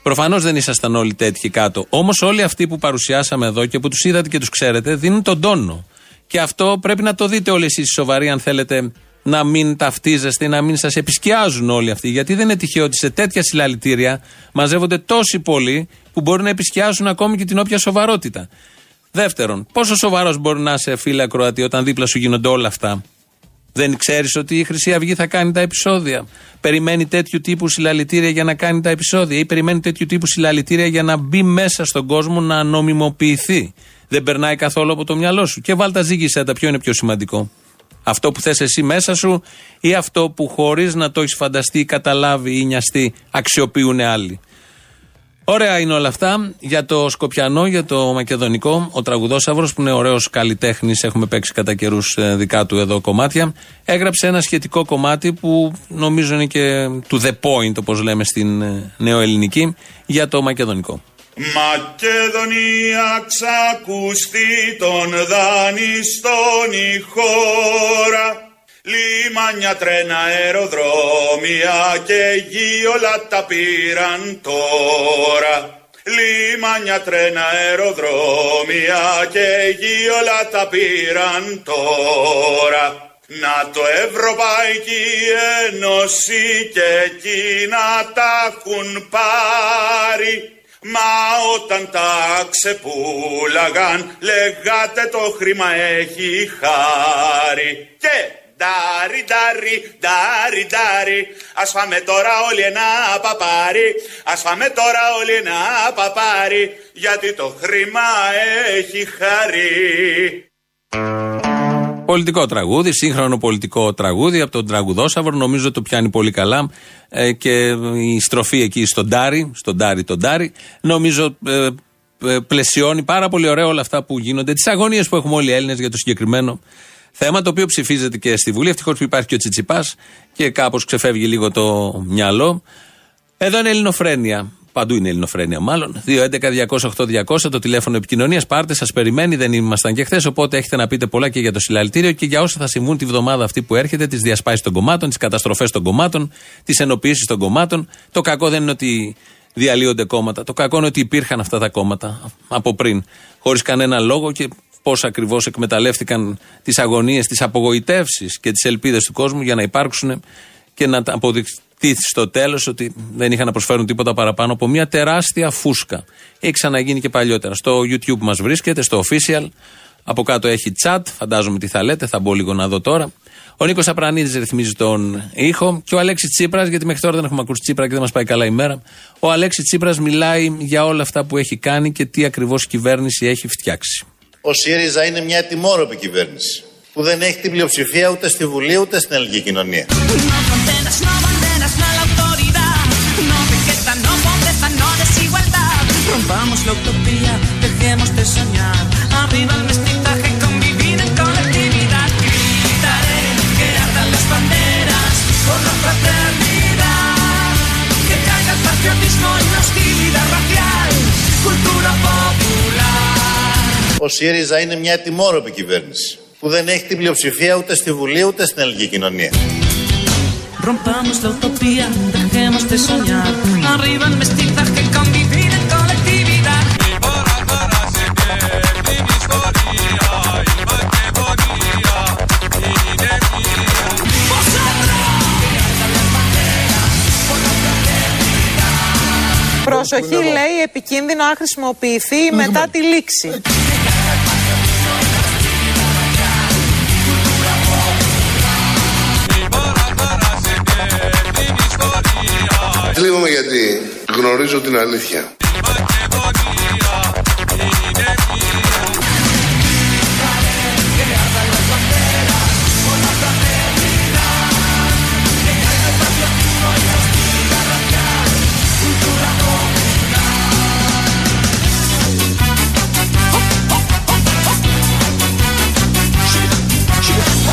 Προφανώς δεν ήσασταν όλοι τέτοιοι κάτω. Όμως όλοι αυτοί που παρουσιάσαμε εδώ και που τους είδατε και τους ξέρετε δίνουν τον τόνο. Και αυτό πρέπει να το δείτε όλοι εσείς σοβαροί, αν θέλετε να μην ταυτίζεστε, να μην σας επισκιάζουν όλοι αυτοί. Γιατί δεν είναι τυχαίο ότι σε τέτοια συλλαλητήρια μαζεύονται τόσοι πολλοί που μπορεί να επισκιάσουν ακόμη και την όποια σοβαρότητα. Δεύτερον, πόσο σοβαρός μπορεί να είσαι, φίλε Ακροατή, όταν δίπλα σου γίνονται όλα αυτά; Δεν ξέρεις ότι η Χρυσή Αυγή θα κάνει τα επεισόδια; Περιμένει τέτοιου τύπου συλλαλητήρια για να κάνει τα επεισόδια ή περιμένει τέτοιου τύπου συλλαλητήρια για να μπει μέσα στον κόσμο να νομιμοποιηθεί; Δεν περνάει καθόλου από το μυαλό σου. Και βάλτα ζήγησέ τα, ποιο είναι πιο σημαντικό; Αυτό που θες εσύ μέσα σου ή αυτό που χωρίς να το έχεις φανταστεί, καταλάβει ή νοιαστεί αξιοποιούν άλλοι. Ωραία είναι όλα αυτά. Για το Σκοπιανό, για το Μακεδονικό, ο τραγουδόσαυρος που είναι ωραίος καλλιτέχνης, έχουμε παίξει κατά καιρούς δικά του εδώ κομμάτια, έγραψε ένα σχετικό κομμάτι που νομίζω είναι και to the point, όπως λέμε στην ε, νεοελληνική, για το Μακεδονικό. Μακεδονία ξακουστεί των δανειστών η χώρα. Λιμάνια, τρένα, αεροδρόμια και γη όλα τα πήραν τώρα. Λιμάνια, τρένα, αεροδρόμια και γη όλα τα πήραν τώρα. Να το Ευρωπαϊκή Ένωση και εκείνα τα έχουν πάρει Μα όταν τα ξεπούλαγαν λέγατε το χρήμα έχει χάρη Και Ντάρι, ντάρι, ντάρι, ντάρι. Ας φάμε τώρα όλοι ένα παπάρι. Ας φάμε τώρα όλοι ένα παπάρι. Γιατί το χρήμα έχει χάρη. Πολιτικό τραγούδι, σύγχρονο πολιτικό τραγούδι από τον Τραγουδόσαυρο. Νομίζω το πιάνει πολύ καλά. Ε, και η στροφή εκεί στον Τάρι, στον Τάρι, τον Τάρι, νομίζω ε, ε, πλαισιώνει πάρα πολύ ωραία όλα αυτά που γίνονται. Τις αγωνίες που έχουμε όλοι οι Έλληνες για το συγκεκριμένο θέμα, το οποίο ψηφίζεται και στη Βουλή. Ευτυχώς που υπάρχει και ο Τσιτσιπάς και κάπως ξεφεύγει λίγο το μυαλό. Εδώ είναι Ελληνοφρένεια. Παντού είναι Ελληνοφρένεια, μάλλον. 2.11.208.200 το τηλέφωνο επικοινωνίας. Πάρτε, σας περιμένει. Δεν ήμασταν και χθες. Οπότε έχετε να πείτε πολλά και για το συλλαλητήριο και για όσα θα συμβούν τη βδομάδα αυτή που έρχεται, τις διασπάσεις των κομμάτων, τις καταστροφές των κομμάτων, τις ενοποιήσεις των κομμάτων. Το κακό δεν είναι ότι διαλύονται κόμματα. Το κακό είναι ότι υπήρχαν αυτά τα κόμματα από πριν, χωρίς κανένα λόγο και πώς ακριβώς εκμεταλλεύτηκαν τις αγωνίες, τις απογοητεύσεις και τις ελπίδες του κόσμου για να υπάρξουν και να αποδειχθεί στο τέλος ότι δεν είχαν να προσφέρουν τίποτα παραπάνω από μια τεράστια φούσκα. Έχει ξαναγίνει και παλιότερα. Στο YouTube μας βρίσκεται, στο official. Από κάτω έχει chat, φαντάζομαι τι θα λέτε, θα μπω λίγο να δω τώρα. Ο Νίκος Απρανίδης ρυθμίζει τον ήχο και ο Αλέξης Τσίπρας, γιατί μέχρι τώρα δεν έχουμε ακούσει Τσίπρα και δεν μας πάει καλά η μέρα. Ο Αλέξης Τσίπρας μιλάει για όλα αυτά που έχει κάνει και τι ακριβώς κυβέρνηση έχει φτιάξει. Ο ΣΥΡΙΖΑ είναι μια τιμόρροπη κυβέρνηση που δεν έχει την πλειοψηφία ούτε στη Βουλή ούτε στην ελληνική κοινωνία. Rompamos la utopía, dejemos de soñar. Arriba el mestizaje, convivir en colectividad. Gritaré que ardan las banderas por la fraternidad. Que caiga el patriotismo y la hostilidad racial. Cultura popular. Ο ΣΥΡΙΖΑ είναι μια τιμόρροπη κυβέρνηση που δεν έχει την πλειοψηφία ούτε στη Βουλή ούτε στην ελληνική κοινωνία. Rompamos la utopía, dejemos de soñar. Arriba el mestizaje, convivir en colectividad. Προσοχή λέει επικίνδυνο αν χρησιμοποιηθεί μετά τη λήξη. Θλίβομαι γιατί γνωρίζω την αλήθεια.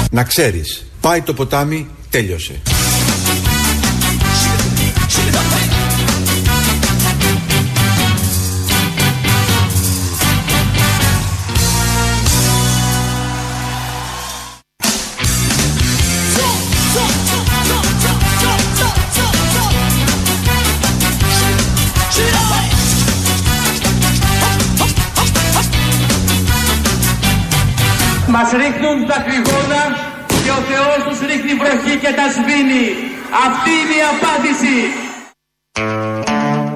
Να ξέρεις, πάει το ποτάμι, τέλειωσε. Ρίχνουν τα κρυγόνα και ο Θεός τους ρίχνει βροχή και τα σβήνει. Αυτή είναι η απάντηση.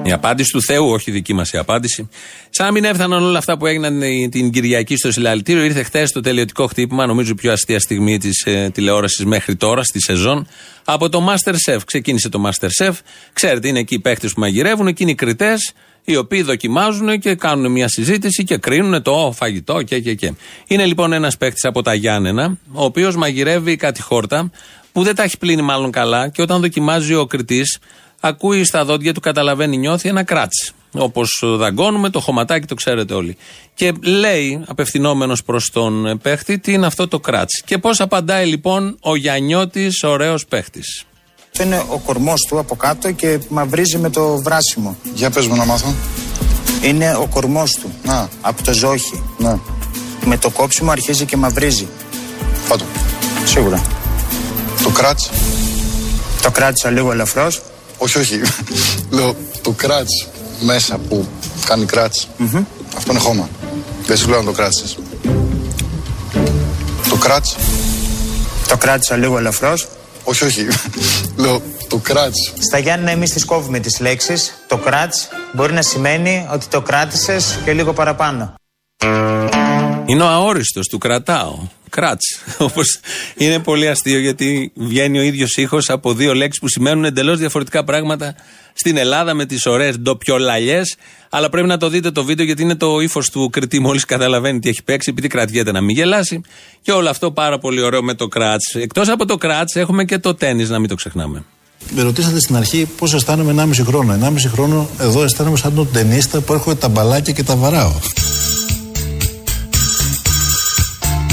Η απάντηση του Θεού, όχι δική μας η απάντηση. Σαν να μην έφταναν όλα αυτά που έγιναν την Κυριακή στο συλλαλητήριο, ήρθε χθες το τελειωτικό χτύπημα, νομίζω η πιο αστεία στιγμή της ε, τηλεόρασης μέχρι τώρα, στη σεζόν, από το Masterchef. Ξεκίνησε το Masterchef. Ξέρετε, είναι εκεί οι παίχτε που μαγειρεύουν, εκείνοι οι κριτές, οι οποίοι δοκιμάζουν και κάνουν μια συζήτηση και κρίνουν το φαγητό και και και. Είναι λοιπόν ένας παίχτη από τα Γιάννενα, ο οποίος μαγειρεύει κάτι χόρτα που δεν τα έχει πλύνει μάλλον καλά και όταν δοκιμάζει ο κριτής, ακούει στα δόντια του, καταλαβαίνει, νιώθει ένα κράτσι. Όπως δαγκώνουμε, το χωματάκι το ξέρετε όλοι. Και λέει, απευθυνόμενος προς τον παίχτη, τι είναι αυτό το κράτσι. Και πώς απαντάει λοιπόν ο Γιαννιώτης, ωραίος παίχτης. Αυτό είναι ο κορμός του από κάτω και μαυρίζει με το βράσιμο. Για πες μου να μάθω. Είναι ο κορμός του. Να. Από το ζόχι. Ναι. Με το κόψιμο αρχίζει και μαυρίζει. Φάτο. Σίγουρα. Το κράτς. Το κράτησα λίγο ελαφρώς. Όχι, όχι. Λέω το κράτς μέσα που κάνει κράτς. Αυτό είναι χώμα. Δεν σου λέω να το κράτησες. Το κράτς. Το κράτησα λίγο ελαφρώς. Όχι, όχι. Λέω το κράτς. Στα Γιάννηνα εμείς τις κόβουμε τις λέξεις. Το κράτς μπορεί να σημαίνει ότι το κράτησες και λίγο παραπάνω. Είναι ο αόριστος, του κρατάω. Κράτς. Όπως είναι πολύ αστείο γιατί βγαίνει ο ίδιος ήχος από δύο λέξεις που σημαίνουν εντελώς διαφορετικά πράγματα στην Ελλάδα με τις ωραίες ντοπιολαλιές. Αλλά πρέπει να το δείτε το βίντεο γιατί είναι το ύφος του κριτή μόλις καταλαβαίνει τι έχει παίξει, επειδή κρατιέται να μην γελάσει. Και όλο αυτό πάρα πολύ ωραίο με το κράτς. Εκτός από το κράτς έχουμε και το τέννη, να μην το ξεχνάμε. Με ρωτήσατε στην αρχή πώς αισθάνομαι 1,5 χρόνο. 1,5 χρόνο εδώ αισθάνομαι σαν τον ταινίστα που έρχομαι τα μπαλάκια και τα βαράω.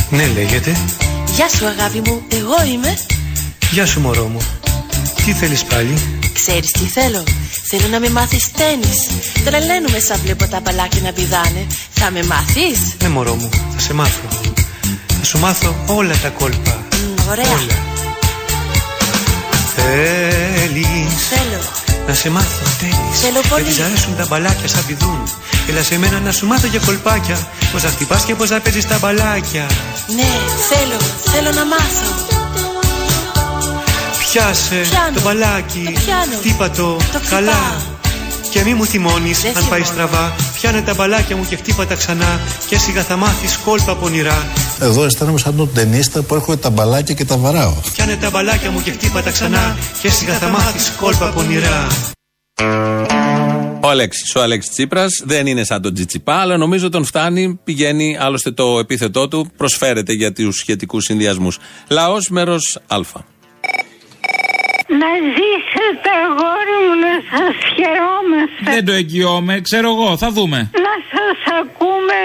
Ναι, λέγεται. Γεια σου αγάπη μου, εγώ είμαι. Γεια σου, μωρό μου. Τι θέλεις πάλι; Ξέρεις τι θέλω. Θέλω να με μάθεις τέννις. Τρελαίνουμε σαν βλέπω τα μπαλάκια να πηδάνε. Θα με μάθεις; Ναι, μωρό μου, θα σε μάθω. Θα σου μάθω όλα τα κόλπα. Μ, ωραία. Όλα. Θέλεις Θέλω. να σε μάθω τέννις. Θέλω πολύ. Γιατί σ' αρέσουν τα μπαλάκια σαν πηδούν. Έλα σε μένα να σου μάθω για κολπάκια. Πώς να χτυπάς και πώς να παίζεις τα μπαλάκια. Ναι, θέλω. Θέλω να μάθω. Πιάσε Πιάνω. το μπαλάκι. Το πιάνω. Χτύπα το, Το καλά. Χτυπάω. Και μη μου θυμώνεις Δεν αν πάει θυμώνω. στραβά. Πιάνε τα μπαλάκια μου και χτύπα τα ξανά. Και σιγά θα μάθεις κόλπα πονηρά. Εδώ αισθάνομαι σαν τον ταινίστα που έρχομαι τα μπαλάκια και τα βαράω. Πιάνε τα μπαλάκια μου και χτύπα τα ξανά. Και σιγά θα μάθεις κόλπα πονηρά. Ο Αλέξης, ο Αλέξης Τσίπρας δεν είναι σαν τον Τζιτσιπά, αλλά νομίζω τον φτάνει, πηγαίνει, άλλωστε το επίθετό του προσφέρεται για τους σχετικούς συνδυασμούς. Λαός μέρος Α. Να ζήσετε αγόρι μου να σας χαιρόμαστε Δεν το εγγυώμαι, ξέρω εγώ, θα δούμε. Να σας ακούμε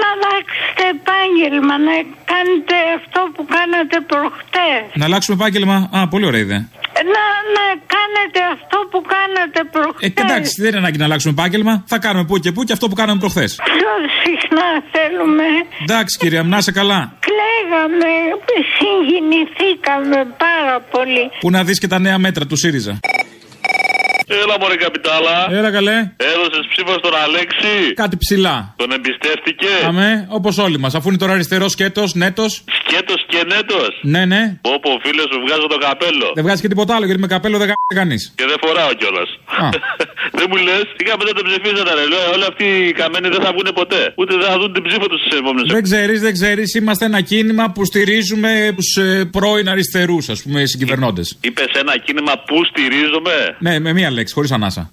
να αλλάξετε επάγγελμα να κάνετε αυτό που κάνατε προχτές Να αλλάξουμε επάγγελμα. Α, πολύ ωραία ιδέα. να, να κάνετε αυτό που κάνατε Ε, προχτές και εντάξει, δεν είναι ανάγκη να αλλάξουμε επάγγελμα. Θα κάνουμε που και που και αυτό που κάναμε προχθές. Πιο συχνά θέλουμε Εντάξει, κυρία, μου, να είσαι καλά. Κλαίγαμε, συγκινηθήκαμε πάρα πολύ Πού να δεις και τα νέα μέτρα του ΣΥΡΙΖΑ. Έλα μωρέ καπιτάλα. Έλα καλέ. Έδωσες ψήφο στον Αλέξη. Κάτι ψηλά. Τον εμπιστεύτηκε. Αμέ, όπως όλοι μας. Αφού είναι τώρα αριστερός σκέτος, νέτος. Σκέτος και νέτος. Ναι, ναι. Πω πω φίλε σου βγάζω το καπέλο. Δεν βγάζει και τίποτα άλλο γιατί με καπέλο δεν κάνει κανείς. Και δεν φοράω κιόλας. δεν μου λες, είχαμε δεν τον ψηφίσατε ρε. Λέω, όλοι αυτοί οι καμένοι δεν θα βγουν ποτέ. Ούτε δεν θα δουν την ψήφο τους στι επόμενες Δεν ξέρεις, δεν ξέρεις. Είμαστε ένα κίνημα που στηρίζουμε τους ε, πρώην αριστερούς, ας πούμε, συγκυβερνώντες. Είπες ένα κίνημα που στηρίζομαι; Ναι, με μία λέξη, χωρίς ανάσα.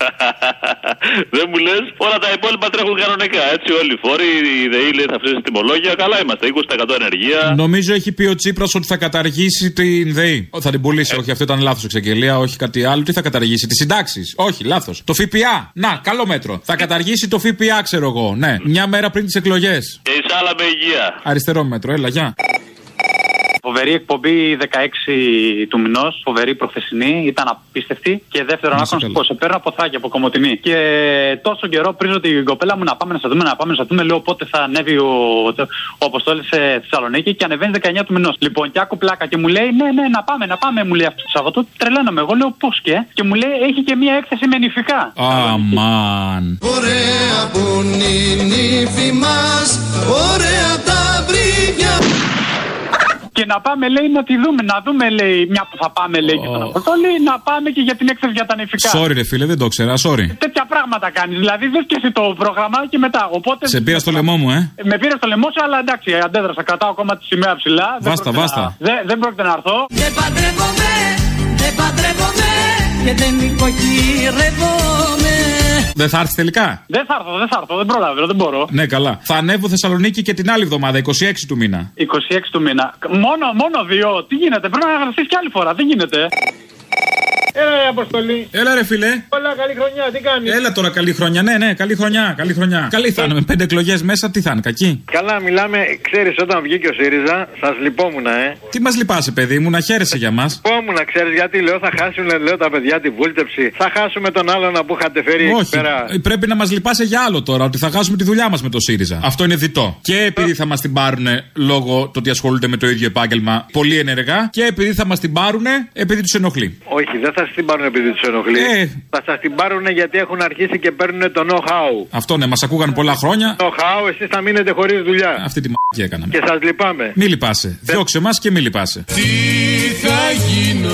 δεν μου λες, όλα τα υπόλοιπα τρέχουν κανονικά. Έτσι, όλοι οι φόροι, η ΔΕΗ λέει θα αυξήσει τιμολόγια. Καλά είμαστε. 20% ενεργεία. Νομίζω έχει πει ο Τσίπρας ότι θα καταργήσει την ΔΕΗ. Θα την πουλήσει. Όχι, αυτό ήταν λάθος εξαγγελία. Όχι κάτι άλλο. Τι θα καταργήσει, τις συντάξεις. Όχι, λάθος. Το ΦΠΑ. Να, καλό μέτρο. Θα καταργήσει το ΦΠΑ, ξέρω εγώ. Ναι, μια μέρα πριν τις εκλογές. Και εισάλα με υγεία. Αριστερό μέτρο, έλα, γεια. Φοβερή εκπομπή 16 του μηνός, φοβερή προχθεσινή, ήταν απίστευτη. Και δεύτερον, Να σε άκου να σου καλά. πω, σε παίρνω από θάκια από κομμωτινή. Και τόσο καιρό πρίζω την κοπέλα μου να πάμε να σε δούμε, να πάμε να σε δούμε. Λέω πότε θα ανέβει ο, ο Αποστόλης σε Θεσσαλονίκη και ανεβαίνει 19 του μηνός. Λοιπόν, και άκου πλάκα και μου λέει, Ναι, ναι, να πάμε, να πάμε, μου λέει αυτό το Σαββατό. Τρελαίνομαι. Εγώ λέω πώς και. Και μου λέει, Έχει και μία έκθεση με νηφικά. Αμάν. Ωραία που είναι η νύφη μας, ωραία τα βρύδια Και να πάμε, λέει, να τη δούμε. Να δούμε, λέει, μια που θα πάμε, λέει, και στον Αποστόλη, να πάμε και για την έκθεση για τα νηφικά. Sorry, ρε φίλε, δεν το ξέρα, sorry. Τέτοια πράγματα κάνεις. Δηλαδή δεν και εσύ το πρόγραμμα και μετά. Οπότε. Σε πήρα στο λαιμό μου, ε. Με πήρε στο λαιμό σου, αλλά εντάξει, αντέδρασα. Κρατάω ακόμα τη σημαία ψηλά. Δεν Βάστα, πρόκειται βάστα. να- Δεν, δεν πρόκειται να έρθω. Δεν παντρεύομαι, δεν παντρεύομαι και δεν νοικοκυρεύομαι. Δεν θα έρθεις τελικά; Δεν θα έρθω, δεν θα έρθω, δεν προλαβαίνω, δεν μπορώ. Ναι, καλά. Θα ανέβω Θεσσαλονίκη και την άλλη εβδομάδα, 26 του μήνα. 26 του μήνα. Μόνο, μόνο δύο. Τι γίνεται, πρέπει να γραφτεί κι άλλη φορά. Δεν γίνεται. Έλα, ρε Αποστολή. Έλα, ρε φίλε. Όλα καλή χρονιά, τι κάνεις; Έλα τώρα, καλή χρονιά. Ναι, ναι, καλή χρονιά. Καλή χρονιά. Καλή θα είναι. Με πέντε εκλογές μέσα, τι θα είναι, κακή; Καλά, μιλάμε, ξέρεις, όταν βγήκε ο ΣΥΡΙΖΑ, σας λυπόμουν, ε. Τι μας λυπάσαι, παιδί μου, να χαίρεσαι για μας; Λυπόμουν, ξέρεις, γιατί λέω θα χάσουν, λέω τα παιδιά τη βούλτεψη. Θα χάσουμε τον άλλον που είχατε φέρει εκεί Όχι. πέρα. Ε, Πρέπει να μας λυπάσαι για άλλο τώρα, ότι θα χάσουμε τη δουλειά μας με το ΣΥΡΙΖΑ. Αυτό είναι διτό. Και επειδή θα μας την πάρουν λόγω του ότι ασχολούνται με το ίδιο επάγγελμα πολύ ενεργά, και επειδή θα μας την πάρουν επειδή τους ενοχλεί. Όχι, δεν θα σας την πάρουν επειδή τους ενοχλεί. Ε. Θα σας την πάρουν γιατί έχουν αρχίσει και παίρνουν το know-how. Αυτό ναι, μας ακούγαν πολλά χρόνια. Know-how, εσείς θα μείνετε χωρίς δουλειά. Αυτή τη μ***η έκαναμε. Και σας λυπάμαι. Μη λυπάσαι. Διώξε μας και μη λυπάσαι. Τι θα γίνω,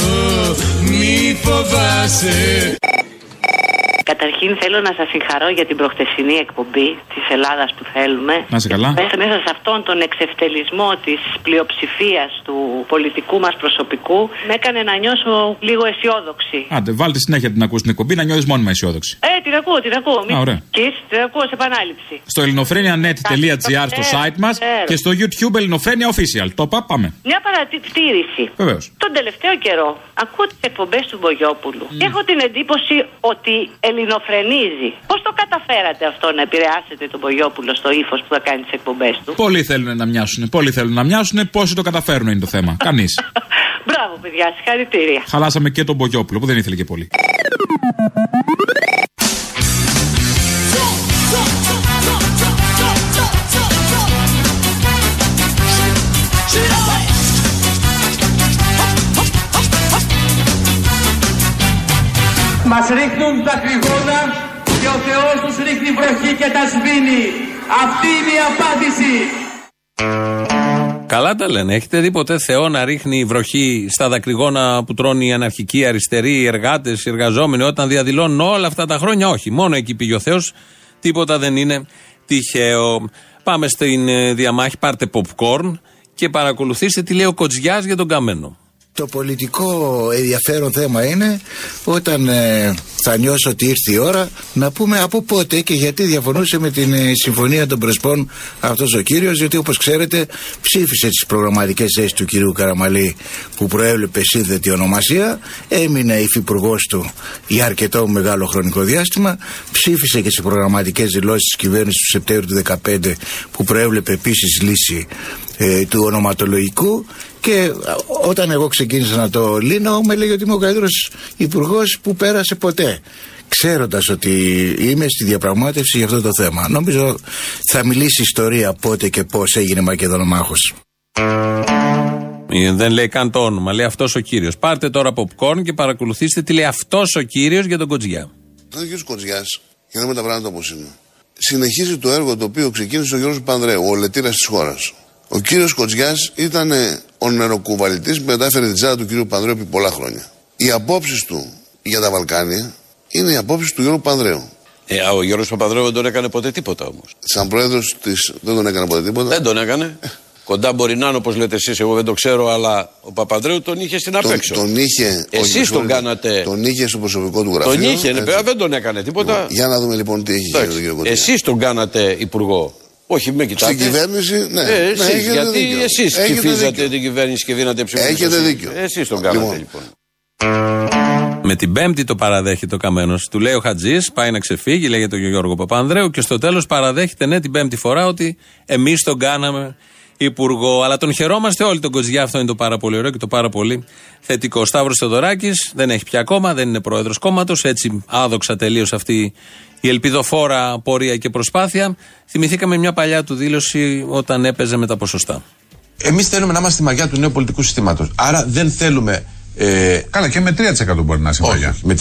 μη φοβάσαι Καταρχήν θέλω να σας συγχαρώ για την προχτεσινή εκπομπή της Ελλάδας που θέλουμε. Να είσαι καλά. Μέσα, μέσα σε αυτόν τον εξευτελισμό της πλειοψηφίας του πολιτικού μας προσωπικού με έκανε να νιώσω λίγο αισιόδοξη. Άντε, βάλτε συνέχεια την ακούς την εκπομπή να νιώθεις μόνιμα αισιόδοξη. Ε, την ακούω, την ακούω. Μην Α, ωραία. σκis, την ακούω σε επανάληψη. Στο ελληνοφρένια.net.gr στο site μας ξέρω. και στο YouTube Ελληνοφρένια Official. Το είπα, πάμε. Μια παρατήρηση. Βεβαίως. Τον τελευταίο καιρό ακούω τις εκπομπές του Μπογιόπουλου και έχω την εντύπωση ότι ελληνοφρενίζει. Πώς το καταφέρατε αυτό να επηρεάσετε τον Μπογιόπουλο στο ύφος που θα κάνει τις εκπομπές του; Πολλοί θέλουν να μοιάσουν. Πολλοί θέλουν να μοιάσουν. Πόσοι το καταφέρουν είναι το θέμα. Κανείς. Μπράβο, παιδιά, συγχαρητήρια. Χαλάσαμε και τον Μπογιόπουλο που δεν ήθελε και πολύ. Μας ρίχνουν τα κρυγόνα και ο Θεός τους ρίχνει βροχή και τα σβήνει. Αυτή είναι η απάντηση. Καλά τα λένε. Έχετε δει ποτέ Θεό να ρίχνει βροχή στα δακρυγόνα που τρώνε οι αναρχικοί, οι αριστεροί, οι εργάτες, οι εργαζόμενοι όταν διαδηλώνουν όλα αυτά τα χρόνια; Όχι. Μόνο εκεί πήγε ο Θεός. Τίποτα δεν είναι τυχαίο. Πάμε στην ε, διαμάχη. Πάρτε popcorn και παρακολουθήστε τι λέει ο Κοτζιάς για τον Καμένο. Το πολιτικό ενδιαφέρον θέμα είναι όταν ε, θα νιώσω ότι ήρθε η ώρα να πούμε από πότε και γιατί διαφωνούσε με την ε, συμφωνία των Πρεσπών αυτός ο κύριος γιατί όπως ξέρετε ψήφισε τις προγραμματικές θέσεις του κυρίου Καραμαλή που προέβλεπε σύνδετη ονομασία έμεινε υφυπουργός του για αρκετό μεγάλο χρονικό διάστημα ψήφισε και στις προγραμματικές δηλώσεις της κυβέρνησης του Σεπτέμβριου του 2015 που προέβλεπε επίσης λύση ε, του ονοματολογικού και α, όταν εγώ ξεκίνησα να το λύνω με λέγει ότι είμαι ο καλύτερος υπουργός που πέρασε ποτέ. Ξέροντας ότι είμαι στη διαπραγμάτευση για αυτό το θέμα. Νομίζω θα μιλήσει η ιστορία πότε και πώς έγινε Μακεδονομάχος. Ε, Δεν λέει καν το όνομα. Λέει αυτός ο κύριος. Πάρτε τώρα popcorn και παρακολουθήστε τι λέει αυτός ο κύριος για τον Κοτζιά. Ο κ. Κοτζιάς, για να δούμε τα πράγματα όπως είναι. Συνεχίζει το έργο το οποίο ξεκίνησε ο Γιώργος Πανδρέου, ο λετήρας της χώρας. Ο κύριος Κοτζιάς ήταν ε, ο νεροκουβαλητής που μετάφερε την τσάντα του κύριου Πανδρέου επί πολλά χρόνια. Οι απόψεις του για τα Βαλκάνια είναι οι απόψεις του Γιώργου Πανδρέου. Ε, α, ο Γιώργος Παπανδρέου δεν τον έκανε ποτέ τίποτα όμως. Σαν πρόεδρος τη. Δεν τον έκανε ποτέ τίποτα. Δεν τον έκανε. Κοντά μπορεί να είναι όπως λέτε εσείς, εγώ δεν το ξέρω, αλλά ο Παπανδρέου τον είχε στην Τον, απέξω. τον είχε. Εσείς όχι, τον sorry, κάνατε. Τον είχε στο προσωπικό του γραφείο. Τον είχε, ναι, έτσι. βέβαια, δεν τον έκανε τίποτα. Για να δούμε λοιπόν τι έχει γίνει τον κύριο Κοτζιάς. Εσείς τον κάνατε υπουργό. Όχι, με κοιτάτε. Στην κυβέρνηση, ναι. Ε, ναι, εσείς, έχετε γιατί δίκιο. εσείς Έχετε ψηφίζατε δίκιο. την κυβέρνηση και δίνατε ψηφίσει. Έχετε δίκιο. Εσείς τον κάνατε Λοιπόν. λοιπόν. Με την Πέμπτη το παραδέχεται ο Καμένος. Του λέει ο Χατζής, πάει να ξεφύγει, λέγεται τον Γιώργο Παπανδρέου και στο τέλος παραδέχεται ναι την Πέμπτη φορά ότι εμείς τον κάναμε υπουργό. Αλλά τον χαιρόμαστε όλοι τον Κοτζιά. Αυτό είναι το πάρα πολύ ωραίο και το πάρα πολύ θετικό. Ο Σταύρος Θεοδωράκης δεν έχει πια κόμμα, δεν είναι πρόεδρος κόμματος. Έτσι άδοξα τελείως αυτή η ελπιδοφόρα πορεία και προσπάθεια. Θυμηθήκαμε μια παλιά του δήλωση όταν έπαιζε με τα ποσοστά. Εμείς θέλουμε να είμαστε στη μαγιά του νέου πολιτικού συστήματος. Άρα δεν θέλουμε. Ε, Καλά, και με 3% μπορεί να είσαι όχι, μαγιά. με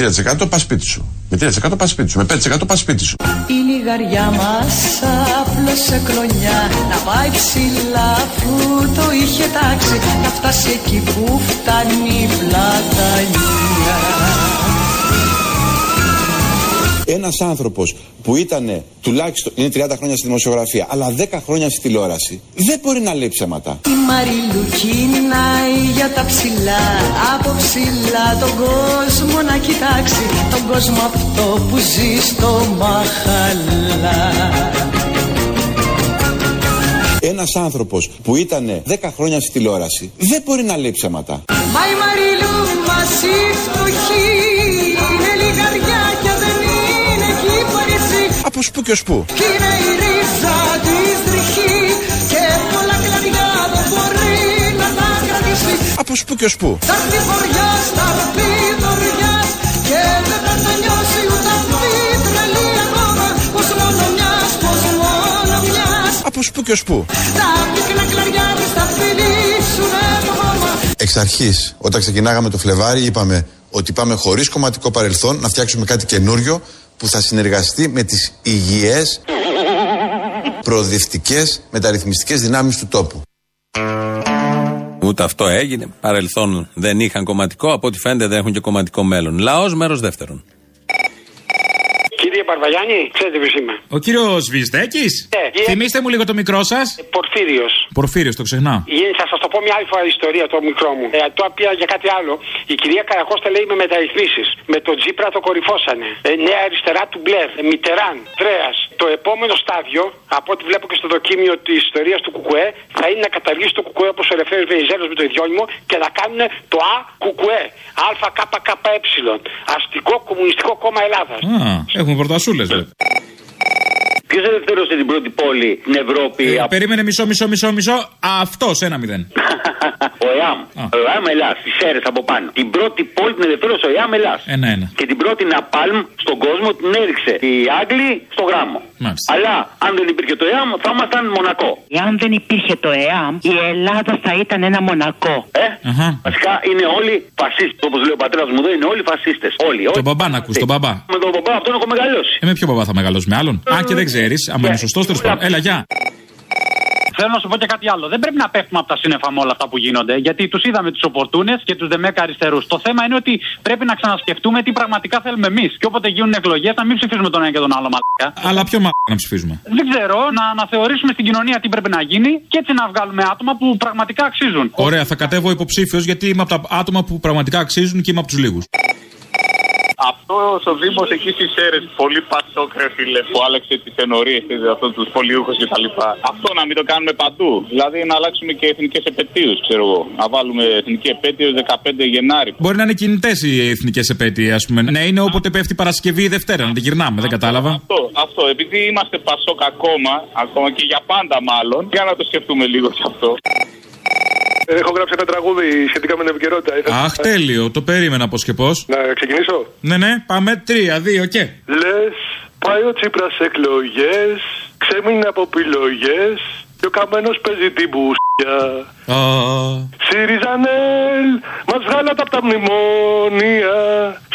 3% πας σπίτι σου. Με 3% πας σπίτι σου. Με 5% πας σπίτι σου. Η λιγαριά μας απλώσε κλονιά Να πάει ψηλά αφού το είχε τάξει Να φτάσει εκεί που φτάνει η πλατανία Ένας άνθρωπος που ήταν τουλάχιστον είναι 30 χρόνια στη δημοσιογραφία, αλλά 10 χρόνια στη τηλεόραση, δεν μπορεί να λέει ψέματα. Η Μαριλού κινάει για τα ψηλά Από ψηλά τον κόσμο να κοιτάξει Τον κόσμο αυτό που ζει στο μαχαλά Ένας άνθρωπος που ήταν 10 χρόνια στη τηλεόραση, δεν μπορεί να λέει ψέματα. Μα η Μαριλού μας η φτωχή Από σπου και σπου. Κι είναι η ρίζα της τριχής Και πολλά κλαδιά δεν μπορεί να τα κρατήσει Από σπου και σπου. Θα έρθει βοριάς, θα έρθει δωριάς Και δεν θα τελειώσει ούτε αυτή η τρελή ακόμα Πως μόνο μιας, πως μόνο μιας Από σπου και σπου. Τα πυκνά κλαδιά της θα φιλήσουνε το χώμα Εξ αρχής, όταν ξεκινάγαμε το Φλεβάρι, είπαμε ότι πάμε χωρίς κομματικό παρελθόν να φτιάξουμε κάτι καινούριο που θα συνεργαστεί με τις υγιές, προοδευτικές, μεταρρυθμιστικές δυνάμεις του τόπου. Ούτε αυτό έγινε. Παρελθόν δεν είχαν κομματικό. Από ό,τι φαίνεται δεν έχουν και κομματικό μέλλον. Λαός, μέρος δεύτερον. Μπαρβαγιάννη, ξέρετε ποιος είμαι. Ο κύριος Βυζδέκη. Ναι. Θυμήστε μου λίγο το μικρό σας. Πορφύριος. Πορφύριο, το ξεχνάω. Θα σας το πω μια άλλη φορά ιστορία το μικρό μου. Ε, τώρα πήρα για κάτι άλλο. Η κυρία Καρακώστα λέει με μεταρρυθμίσεις. Με τον Τζίπρα το κορυφώσανε. Ε, νέα αριστερά του Μπλερ. Ε, Μιτεράν. Τρέας. Το επόμενο στάδιο, από ό,τι βλέπω και στο δοκίμιο της ιστορίας του Κουκουέ, θα είναι να καταργήσει το Κουκουέ όπως ο Ελευθέρω Βεϊζέλο με το ιδιώνυμο και να κάνουν το Α Κουκουέ. ΑΚΚΕ. Αστικό Κομμουνιστικό Κόμμα Ελλάδας. Α, έχουμε πορτασούλε, βέβαια. Ποιος ελευθέρωσε την πρώτη πόλη στην Ευρώπη. Ε, περίμενε μισό, μισό, μισό, μισό. Αυτός, ένα μηδέν. Ο ΕΑΜ. Ο ΕΑΜ Ελλάς, τις αίρες από πάνω. Την πρώτη πόλη την ελευθέρωσε ο ΕΑΜ Ελλάς. Ένα-ένα. Και την πρώτη Ναπάλμ στον κόσμο την έριξε οι Άγγλοι στο γράμμο. Μάλιστα. Αλλά αν δεν υπήρχε το ΕΑΜ θα ήμασταν Μονακό. Εάν δεν υπήρχε το ΕΑΜ, η Ελλάδα θα ήταν ένα μονακό. Ε, βασικά είναι όλοι φασίστες. Όπως λέει ο πατέρας μου εδώ, είναι όλοι φασίστες. Όλοι. Τον μπαμπά να ακούς, τον μπαμπά. Με τον μπαμπά αυτόν έχω μεγαλώσει. Ε, με ποιο μπαμπά θα μεγαλώσει, με άλλον. Αν και δεν ξέρει, άμα είναι σωστός, τέλος πάντων. Έλα, γεια. Θέλω να σου πω και κάτι άλλο. Δεν πρέπει να πέφτουμε από τα σύννεφα με όλα αυτά που γίνονται. Γιατί τους είδαμε του οπορτούνες και τους δεμέκα αριστερούς. Το θέμα είναι ότι πρέπει να ξανασκεφτούμε τι πραγματικά θέλουμε εμείς. Και όποτε γίνουν εκλογές, να μην ψηφίσουμε τον ένα και τον άλλο μαλάκα. Αλλά ποιο μάλλον να ψηφίζουμε; Δεν ξέρω, να αναθεωρήσουμε στην κοινωνία τι πρέπει να γίνει και έτσι να βγάλουμε άτομα που πραγματικά αξίζουν. Ωραία, θα κατέβω υποψήφιος γιατί είμαι από τα άτομα που πραγματικά αξίζουν και είμαι από τους λίγους. Αυτό ο Δήμος εκεί στι αίρες, πολύ πασόκ, ρε φίλε, που άλλαξε τις ενορίες, αυτό τους πολιούχους κτλ. Αυτό να μην το κάνουμε παντού. Δηλαδή να αλλάξουμε και εθνικές επαιτίους, ξέρω εγώ. Να βάλουμε εθνική επέτειο 15 Γενάρη. Μπορεί να είναι κινητές οι εθνικές επέτειοι, ας πούμε. Ναι, είναι όποτε πέφτει Παρασκευή ή Δευτέρα, να την γυρνάμε, δεν κατάλαβα. Αυτό, αυτό. Επειδή είμαστε πασόκ ακόμα, ακόμα και για πάντα μάλλον, για να το σκεφτούμε λίγο κι αυτό. Έχω γράψει ένα τραγούδι σχετικά με την επικαιρότητα. Ήθελα- Αχ, τέλειο, το περίμενα πώ και πώ. Να ξεκινήσω; Ναι, ναι, πάμε. Τρία, δύο και. Λες, πάει ο Τσίπρας σε εκλογές, ξέμεινε από επιλογές και ο καμένος παίζει την μπουσια. Α, ΣΥΡΙΖΑΝΕΛ, μας βγάλατε από τα μνημόνια.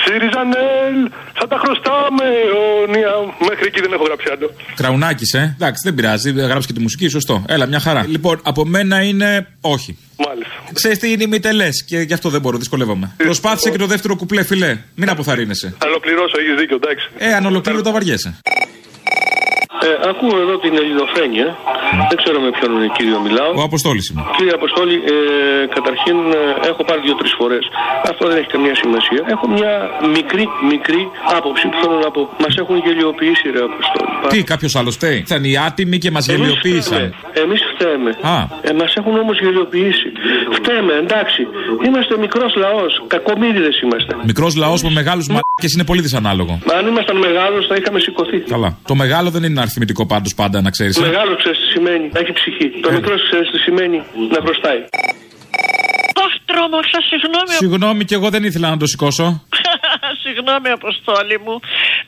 ΣΥΡΙΖΑΝΕΛ, θα τα χρωστάμε αιώνια. Μέχρι εκεί δεν έχω γράψει άλλο. Κραουνάκι, ε. Εντάξει, δεν πειράζει, γράψει και τη μουσική, σωστό. Έλα, μια χαρά. Λοιπόν, από μένα είναι όχι. Μάλιστα. Ξέρεις τι είναι οι μητελές; Και γι' αυτό δεν μπορώ, δυσκολεύομαι. Προσπάθησε και το δεύτερο κουπλέ, φιλέ. Μην αποθαρρύνεσαι. Θα ολοκληρώσω, έχεις δίκιο, εντάξει. Ε, αν ολοκλήρωτα βαριέσαι. Ε, ακούω εδώ την ελληνοφρένεια. Δεν ξέρω με ποιον κύριο μιλάω. Ο Αποστόλης είμαι. Κύριε Αποστόλη, ε, καταρχήν ε, έχω πάρει δύο-τρεις φορές. Αυτό δεν έχει καμία σημασία. Έχω μια μικρή, μικρή άποψη που θέλω να πω. Μας έχουν γελιοποιήσει, ρε Αποστόλη. Τι, κάποιος άλλος φταίει; Ήταν οι άτιμοι και μας γελιοποίησαν. Εμείς φταίμε. Α. Ε, μας έχουν όμως γελιοποιήσει. Φταίμε, εντάξει. Είμαστε μικρός λαός. Κακομίριδε είμαστε. Μικρός λαός με μεγάλους μαλάκες είναι πολύ δυσανάλογο. Μα αν ήμασταν μεγάλος θα είχαμε σηκωθεί. Καλά. Το μεγάλο δεν είναι αριθμητικό πάντως πάντα, να ξέρεις. Μεγάλο ξέρεις τι σημαίνει. Να έχει ψυχή. Το μικρό ξέρεις τι σημαίνει. Να χρωστάει. Αχ, τρόμαξα, συγγνώμη. Συγγνώμη, και εγώ δεν ήθελα να το σηκώσω. Συγγνώμη, Αποστόλη μου.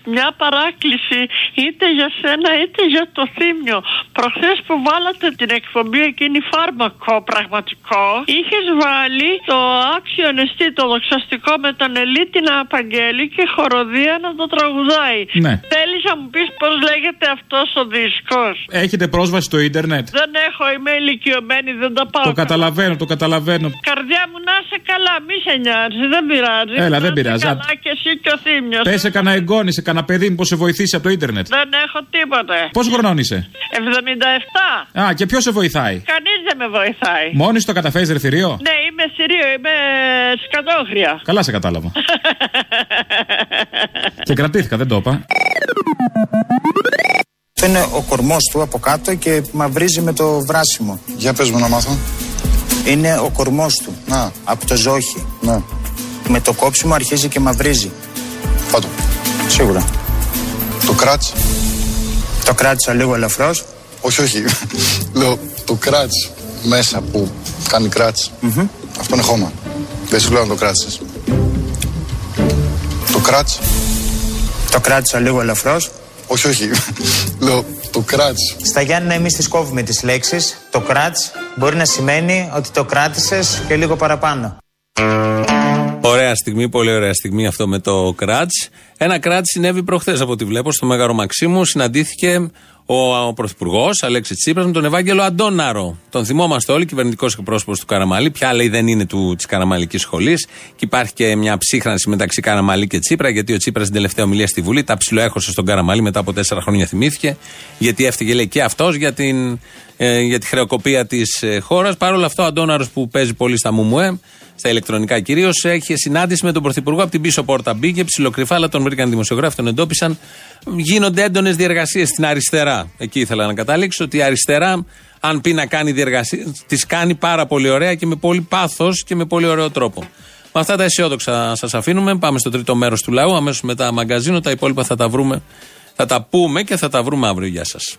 Μια παράκληση είτε για σένα είτε για το θύμιο. Προχθές που βάλατε την εκπομπή εκείνη φάρμακο πραγματικό, είχες βάλει το άξιο νεστή, το δοξαστικό με τον Ελίτη να απαγγέλει και χοροδία να το τραγουδάει. Ναι. Θέλεις να μου πεις πώς λέγεται αυτός ο δίσκος; Έχετε πρόσβαση στο ίντερνετ; Δεν έχω, είμαι ηλικιωμένη, δεν τα πάω. Το καταλαβαίνω, το καταλαβαίνω. Καρδιά μου να είσαι καλά, μη σε νοιάζει, δεν πειράζει. Έλα, δεν Να είσαι πειράζει. Καλά και εσύ και ο θύμιος. Πες σε κανένα εγγόνι, σε κανένα παιδί, μήπω σε βοηθήσει από το ίντερνετ; Δεν έχω τίποτε. Πόσο χρονών είσαι; 77. Α, και ποιος σε βοηθάει; Κανείς δεν με βοηθάει. Μόνη σου το καταφέρει ρεθυρίο. Ναι, είμαι Συρίο, είμαι σκατόχρια. Καλά σε κατάλαβα. και κρατήθηκα, δεν το είπα. Αυτό είναι ο κορμός του από κάτω και μαυρίζει με το βράσιμο. Για πες μου να μάθω. Είναι ο κορμός του. Να. Από το ζόχι. Ναι. Με το κόψιμο αρχίζει και μαυρίζει. Πάτω. Σίγουρα. Το κράτς. Το κράτησα λίγο ελαφρώ. Όχι, όχι. Λέω το κράτς μέσα που κάνει κράτς. Αυτό είναι χώμα. Δεν σου λέω να το κράτησες. Το κράτς. Το κράτησα λίγο ελαφρώ. Όχι, όχι. Λέω το κράτς. Στα Γιάννη εμείς τις κόβουμε τις λέξεις. Το κράτς μπορεί να σημαίνει ότι το κράτησες και λίγο παραπάνω. Ωραία στιγμή, πολύ ωραία στιγμή αυτό με το κράτς. Ένα κράτς συνέβη προχθές από ό,τι βλέπω στο Μέγαρο Μαξίμου. Συναντήθηκε ο, ο Πρωθυπουργός Αλέξη Τσίπρας με τον Ευάγγελο Αντώναρο. Τον θυμόμαστε όλοι, κυβερνητικός εκπρόσωπος του Καραμαλή. Πια λέει δεν είναι της Καραμαλικής σχολής. Και υπάρχει και μια ψύχρανση μεταξύ Καραμαλή και Τσίπρα, γιατί ο Τσίπρας στην τελευταία ομιλία στη Βουλή τα ψιλοέχωσε στον Καραμαλή μετά από τέσσερα χρόνια θυμήθηκε. Γιατί έφταιγε λέει και αυτός για, την, ε, για τη χρεοκοπία της ε, χώρας. Παρ' όλα αυτό, ο Αντώναρος που παίζει πολύ στα Μουμουέ, στα ηλεκτρονικά κυρίως, έχει συνάντηση με τον Πρωθυπουργό από την πίσω πόρτα. Μπήκε ψιλοκρυφά, αλλά τον βρήκαν δημοσιογράφοι, τον εντόπισαν. Γίνονται έντονες διεργασίες στην αριστερά. Εκεί ήθελα να καταλήξω ότι η αριστερά, αν πει να κάνει διεργασίες, τις κάνει πάρα πολύ ωραία και με πολύ πάθος και με πολύ ωραίο τρόπο. Με αυτά τα αισιόδοξα σας αφήνουμε. Πάμε στο τρίτο μέρος του λαού. Αμέσως μετά μαγκαζίνο. Τα υπόλοιπα θα τα βρούμε. Θα τα πούμε και θα τα βρούμε αύριο. Γεια σας.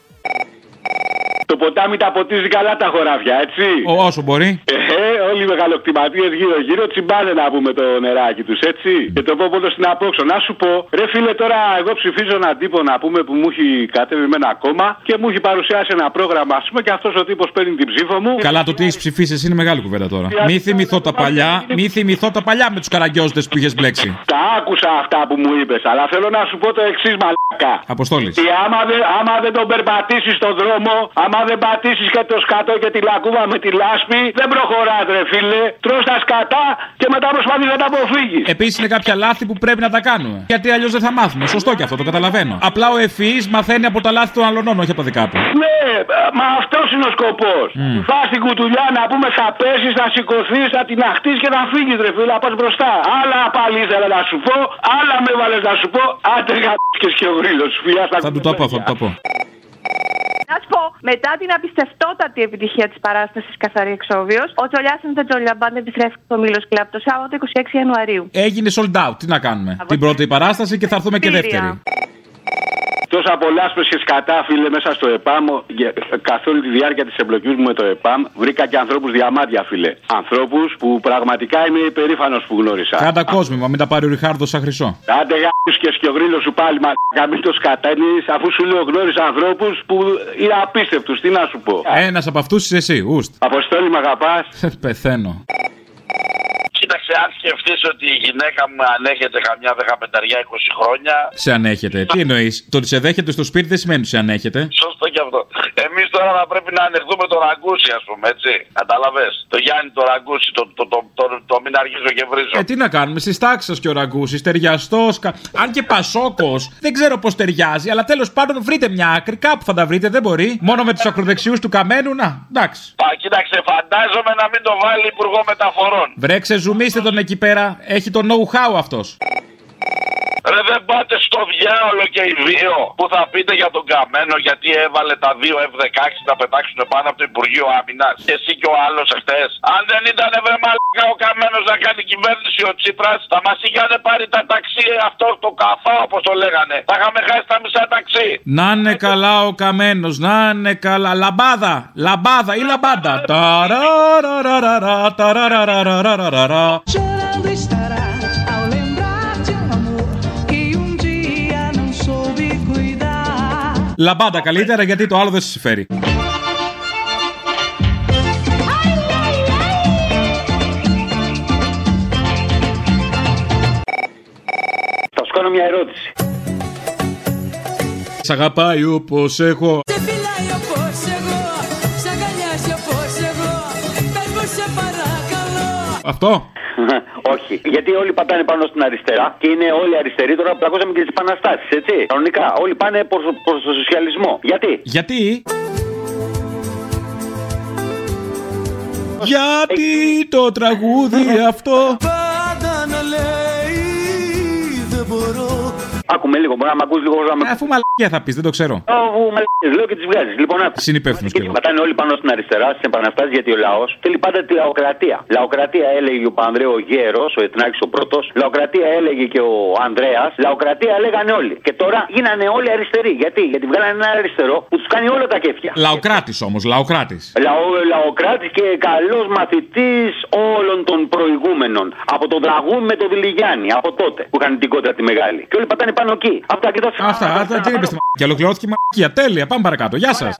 Το ποτάμι τα ποτίζει καλά τα χωράφια, έτσι. Ο, όσο μπορεί. Ε, όλοι οι μεγαλοκτηματίες γύρω-γύρω τσιμπάνε να πούμε το νεράκι τους, έτσι. Και το πόπο στην απόξω. Να σου πω, ρε φίλε, τώρα εγώ ψηφίζω έναν τύπο να πούμε που μου έχει κατέβει με ένα κόμμα και μου έχει παρουσιάσει ένα πρόγραμμα, ας πούμε, και αυτός ο τύπος παίρνει την ψήφο μου. Καλά, το τι έχεις ψηφίσεις εσύ είναι μεγάλη κουβέντα τώρα. Μη θυμηθώ τα παλιά, μη θυμηθώ τα παλιά με τους καραγκιόζτε που είχες μπλέξει. Τα άκουσα αυτά που μου είπες, αλλά θέλω να σου πω το εξής μαλάκα. Αποστόλης. Ότι άμα, δε, άμα δεν τον περπατήσεις στον δρόμο, άμα δεν πατήσεις και το σκατό και τη λακκούβα με τη λάσπη, δεν προχωράς, ρε φίλε. Τρώ τα σκατά και μετά προσπαθείς να τα αποφύγεις. Επίσης είναι κάποια λάθη που πρέπει να τα κάνουμε. Γιατί αλλιώς δεν θα μάθουμε. Σωστό και αυτό, το καταλαβαίνω. Απλά ο ευφυή μαθαίνει από τα λάθη των αλλωνών, όχι από τα δικά του. Ναι, μα αυτός είναι ο σκοπός. Mm. Φά την κουτουλιά να πούμε θα πέσεις, θα σηκωθείς, θα την αχτείς και θα φύγεις, ρε φίλε, να πας μπροστά. Άλλα πάλι ήθελα να σου πω, άλλα με βάλες να σου πω. Άντε και και ο γρήλο, φιλιά στα Θα του το πω, θα του το πω. Να σου πω, μετά την απιστευτότατη επιτυχία της παράστασης Καθαρή Εξόβιο, ο Τζολιάς and the Jolly Band επιστρέφει στο Μήλο Κλαπ το Σάββατο 26 Ιανουαρίου. Έγινε sold out. Τι να κάνουμε. Την πρώτη παράσταση και θα έρθουμε και δεύτερη. Τόσα πολλά και σκατά, φίλε, μέσα στο ΕΠΑΜ, καθ' όλη τη διάρκεια της εμπλοκής μου με το ΕΠΑΜ, βρήκα και ανθρώπους διαμάντια, φίλε. Ανθρώπους που πραγματικά είμαι υπερήφανος που γνώρισα. Κάτα κόσμημα, μην τα πάρει ο Ριχάρδος σαν χρυσό. Άντε γάμους και σκιογρίλο σου πάλι, μα μην το σκατάνει, αφού σου λέω γνώρισα ανθρώπους που είναι απίστευτους. Τι να σου πω. Ένας από αυτούς είσαι εσύ, ουστ. Αποστόλη, με αγαπάς. Πεθαίνω. Κοίταξε, αν σκεφτείς ότι η γυναίκα μου ανέχεται καμιά δεκαπενταριά 20 χρόνια. Σε ανέχεται. Τι εννοείς, Το ότι σε δέχεται στο σπίτι δεν σημαίνει ότι σε ανέχεται. Σωστό και αυτό. Εμείς τώρα θα πρέπει να ανεχθούμε τον Ραγκούση, ας πούμε, έτσι. Κατάλαβες; Το Γιάννη τον Ραγκούση, το, το, το, το, το, μην αργήσω και βρίζω. Ε, τι να κάνουμε, στις τάξεις σα και ο Ραγκούση, ταιριαστός. Κα... Αν και πασόκος, δεν ξέρω πώς ταιριάζει, αλλά τέλος πάντων βρείτε μια άκρη, κάπου θα τα βρείτε, δεν μπορεί. Μόνο με τους ακροδεξιούς του καμένου, να, εντάξει. Πα, κοίταξε, φαντάζομαι να μην το βάλει υπουργό μεταφορών. Βρέξε, ζουμίστε τον εκεί πέρα. Έχει το know-how αυτός. Ρε δεν πάτε στο διάολο και οι δύο που θα πείτε για τον Καμένο γιατί έβαλε τα δύο F-16 να πετάξουν πάνω από το Υπουργείο Άμυνας. Και εσύ και ο άλλος εχθές. Αν δεν ήταν βρε μαλάκα ο Καμένος να κάνει κυβέρνηση ο Τσίπρας, θα μας είχαν πάρει τα ταξί αυτό το καφά όπως το λέγανε. Θα είχαμε χάσει τα μισά ταξί. Να είναι καλά ο Καμένος, να είναι καλά. Λαμπάδα, λαμπάδα ή λαμπάντα. Λαμπάντα καλύτερα γιατί το άλλο δεν σε συμφέρει. Θα σου κάνω μια ερώτηση. Σ' αγαπάει όπως έχω. Σε φυλάει όπως εγώ, σ' αγκαλιάζει όπως εγώ. Πες μου σε παρακαλώ. Αυτό. Όχι, γιατί όλοι πατάνε πάνω στην αριστερά και είναι όλοι αριστεροί τώρα που ακούσαμε και τις επαναστάσεις, έτσι. Κανονικά, όλοι πάνε προς προς το σοσιαλισμό. Γιατί; Γιατί; Γιατί το τραγούδι αυτό; Πάντα να λέει δεν μπορώ. Άκουμε λίγο, μπορεί να μ' ακούς λίγο να με... Ε, Αφού μαλακία θα πεις, δεν το ξέρω. Αφού μαλακίες, λέω και τις βγάζεις. Λοιπόν, άκου. Συνυπεύθυνο κι εγώ. Πατάνε όλοι πάνω στην αριστερά στις επαναστάσεις γιατί ο λαός θέλει πάντα τη λαοκρατία. Λαοκρατία έλεγε ο Πανδρέο Γέρος, ο Εθνάκης ο πρώτος. Λαοκρατία έλεγε και ο Ανδρέας. Λαοκρατία λέγανε όλοι. Και τώρα γίνανε όλοι αριστεροί. Γιατί, γιατί βγάλανε ένα αριστερό που τους κάνει όλα τα κέφια. Λαοκράτης όμως, λαοκράτης. Λαο, λαοκράτης και καλός μαθητής όλων των προηγούμενων. Από τον Δραγούν με τον Δηλιγιάννη, από τότε που είχαν την κόντρα τη μεγάλη. Και όλοι πατάνε πάνω εκεί. Αυτά και τα Αυτά, αυτά τι είπε στη Και ολοκληρώθηκε η μαλακία. Τέλεια, πάμε παρακάτω. Γεια σας.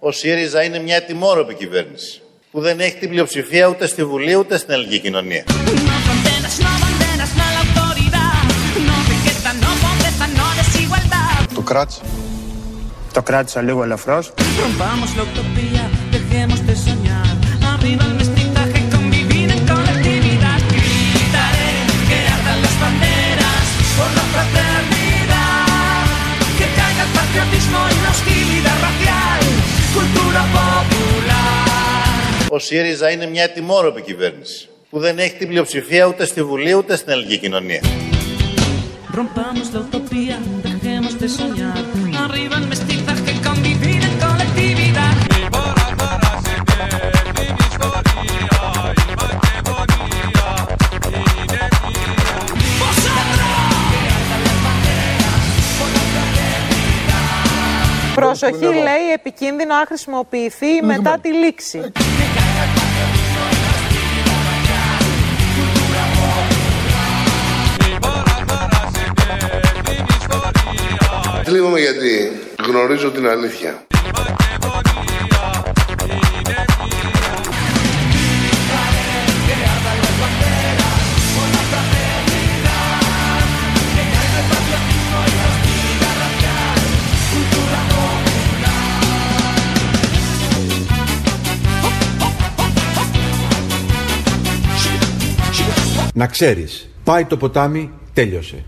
Ο ΣΥΡΙΖΑ είναι μια τιμόρροπη κυβέρνηση που δεν έχει την πλειοψηφία ούτε στη Βουλή ούτε στην ελληνική κοινωνία. No condenas, no condenas a la autoridad. No vegeta, no pobreza, no desigualdad. Το κράτς Το κράτησα λίγο ελαφρώς. Ο ΣΥΡΙΖΑ είναι μια τιμόρροπη κυβέρνηση που δεν έχει την πλειοψηφία ούτε στη Βουλή ούτε στην ελληνική κοινωνία. Rompamos la utopía, dejemos de soñar. Arriba el mestizaje, convivir en colectividad. Προσοχή λέει επικίνδυνο αν χρησιμοποιηθεί μετά τη λήξη. Θλίβομαι γιατί γνωρίζω την αλήθεια. Να ξέρεις, πάει το ποτάμι, τέλειωσε.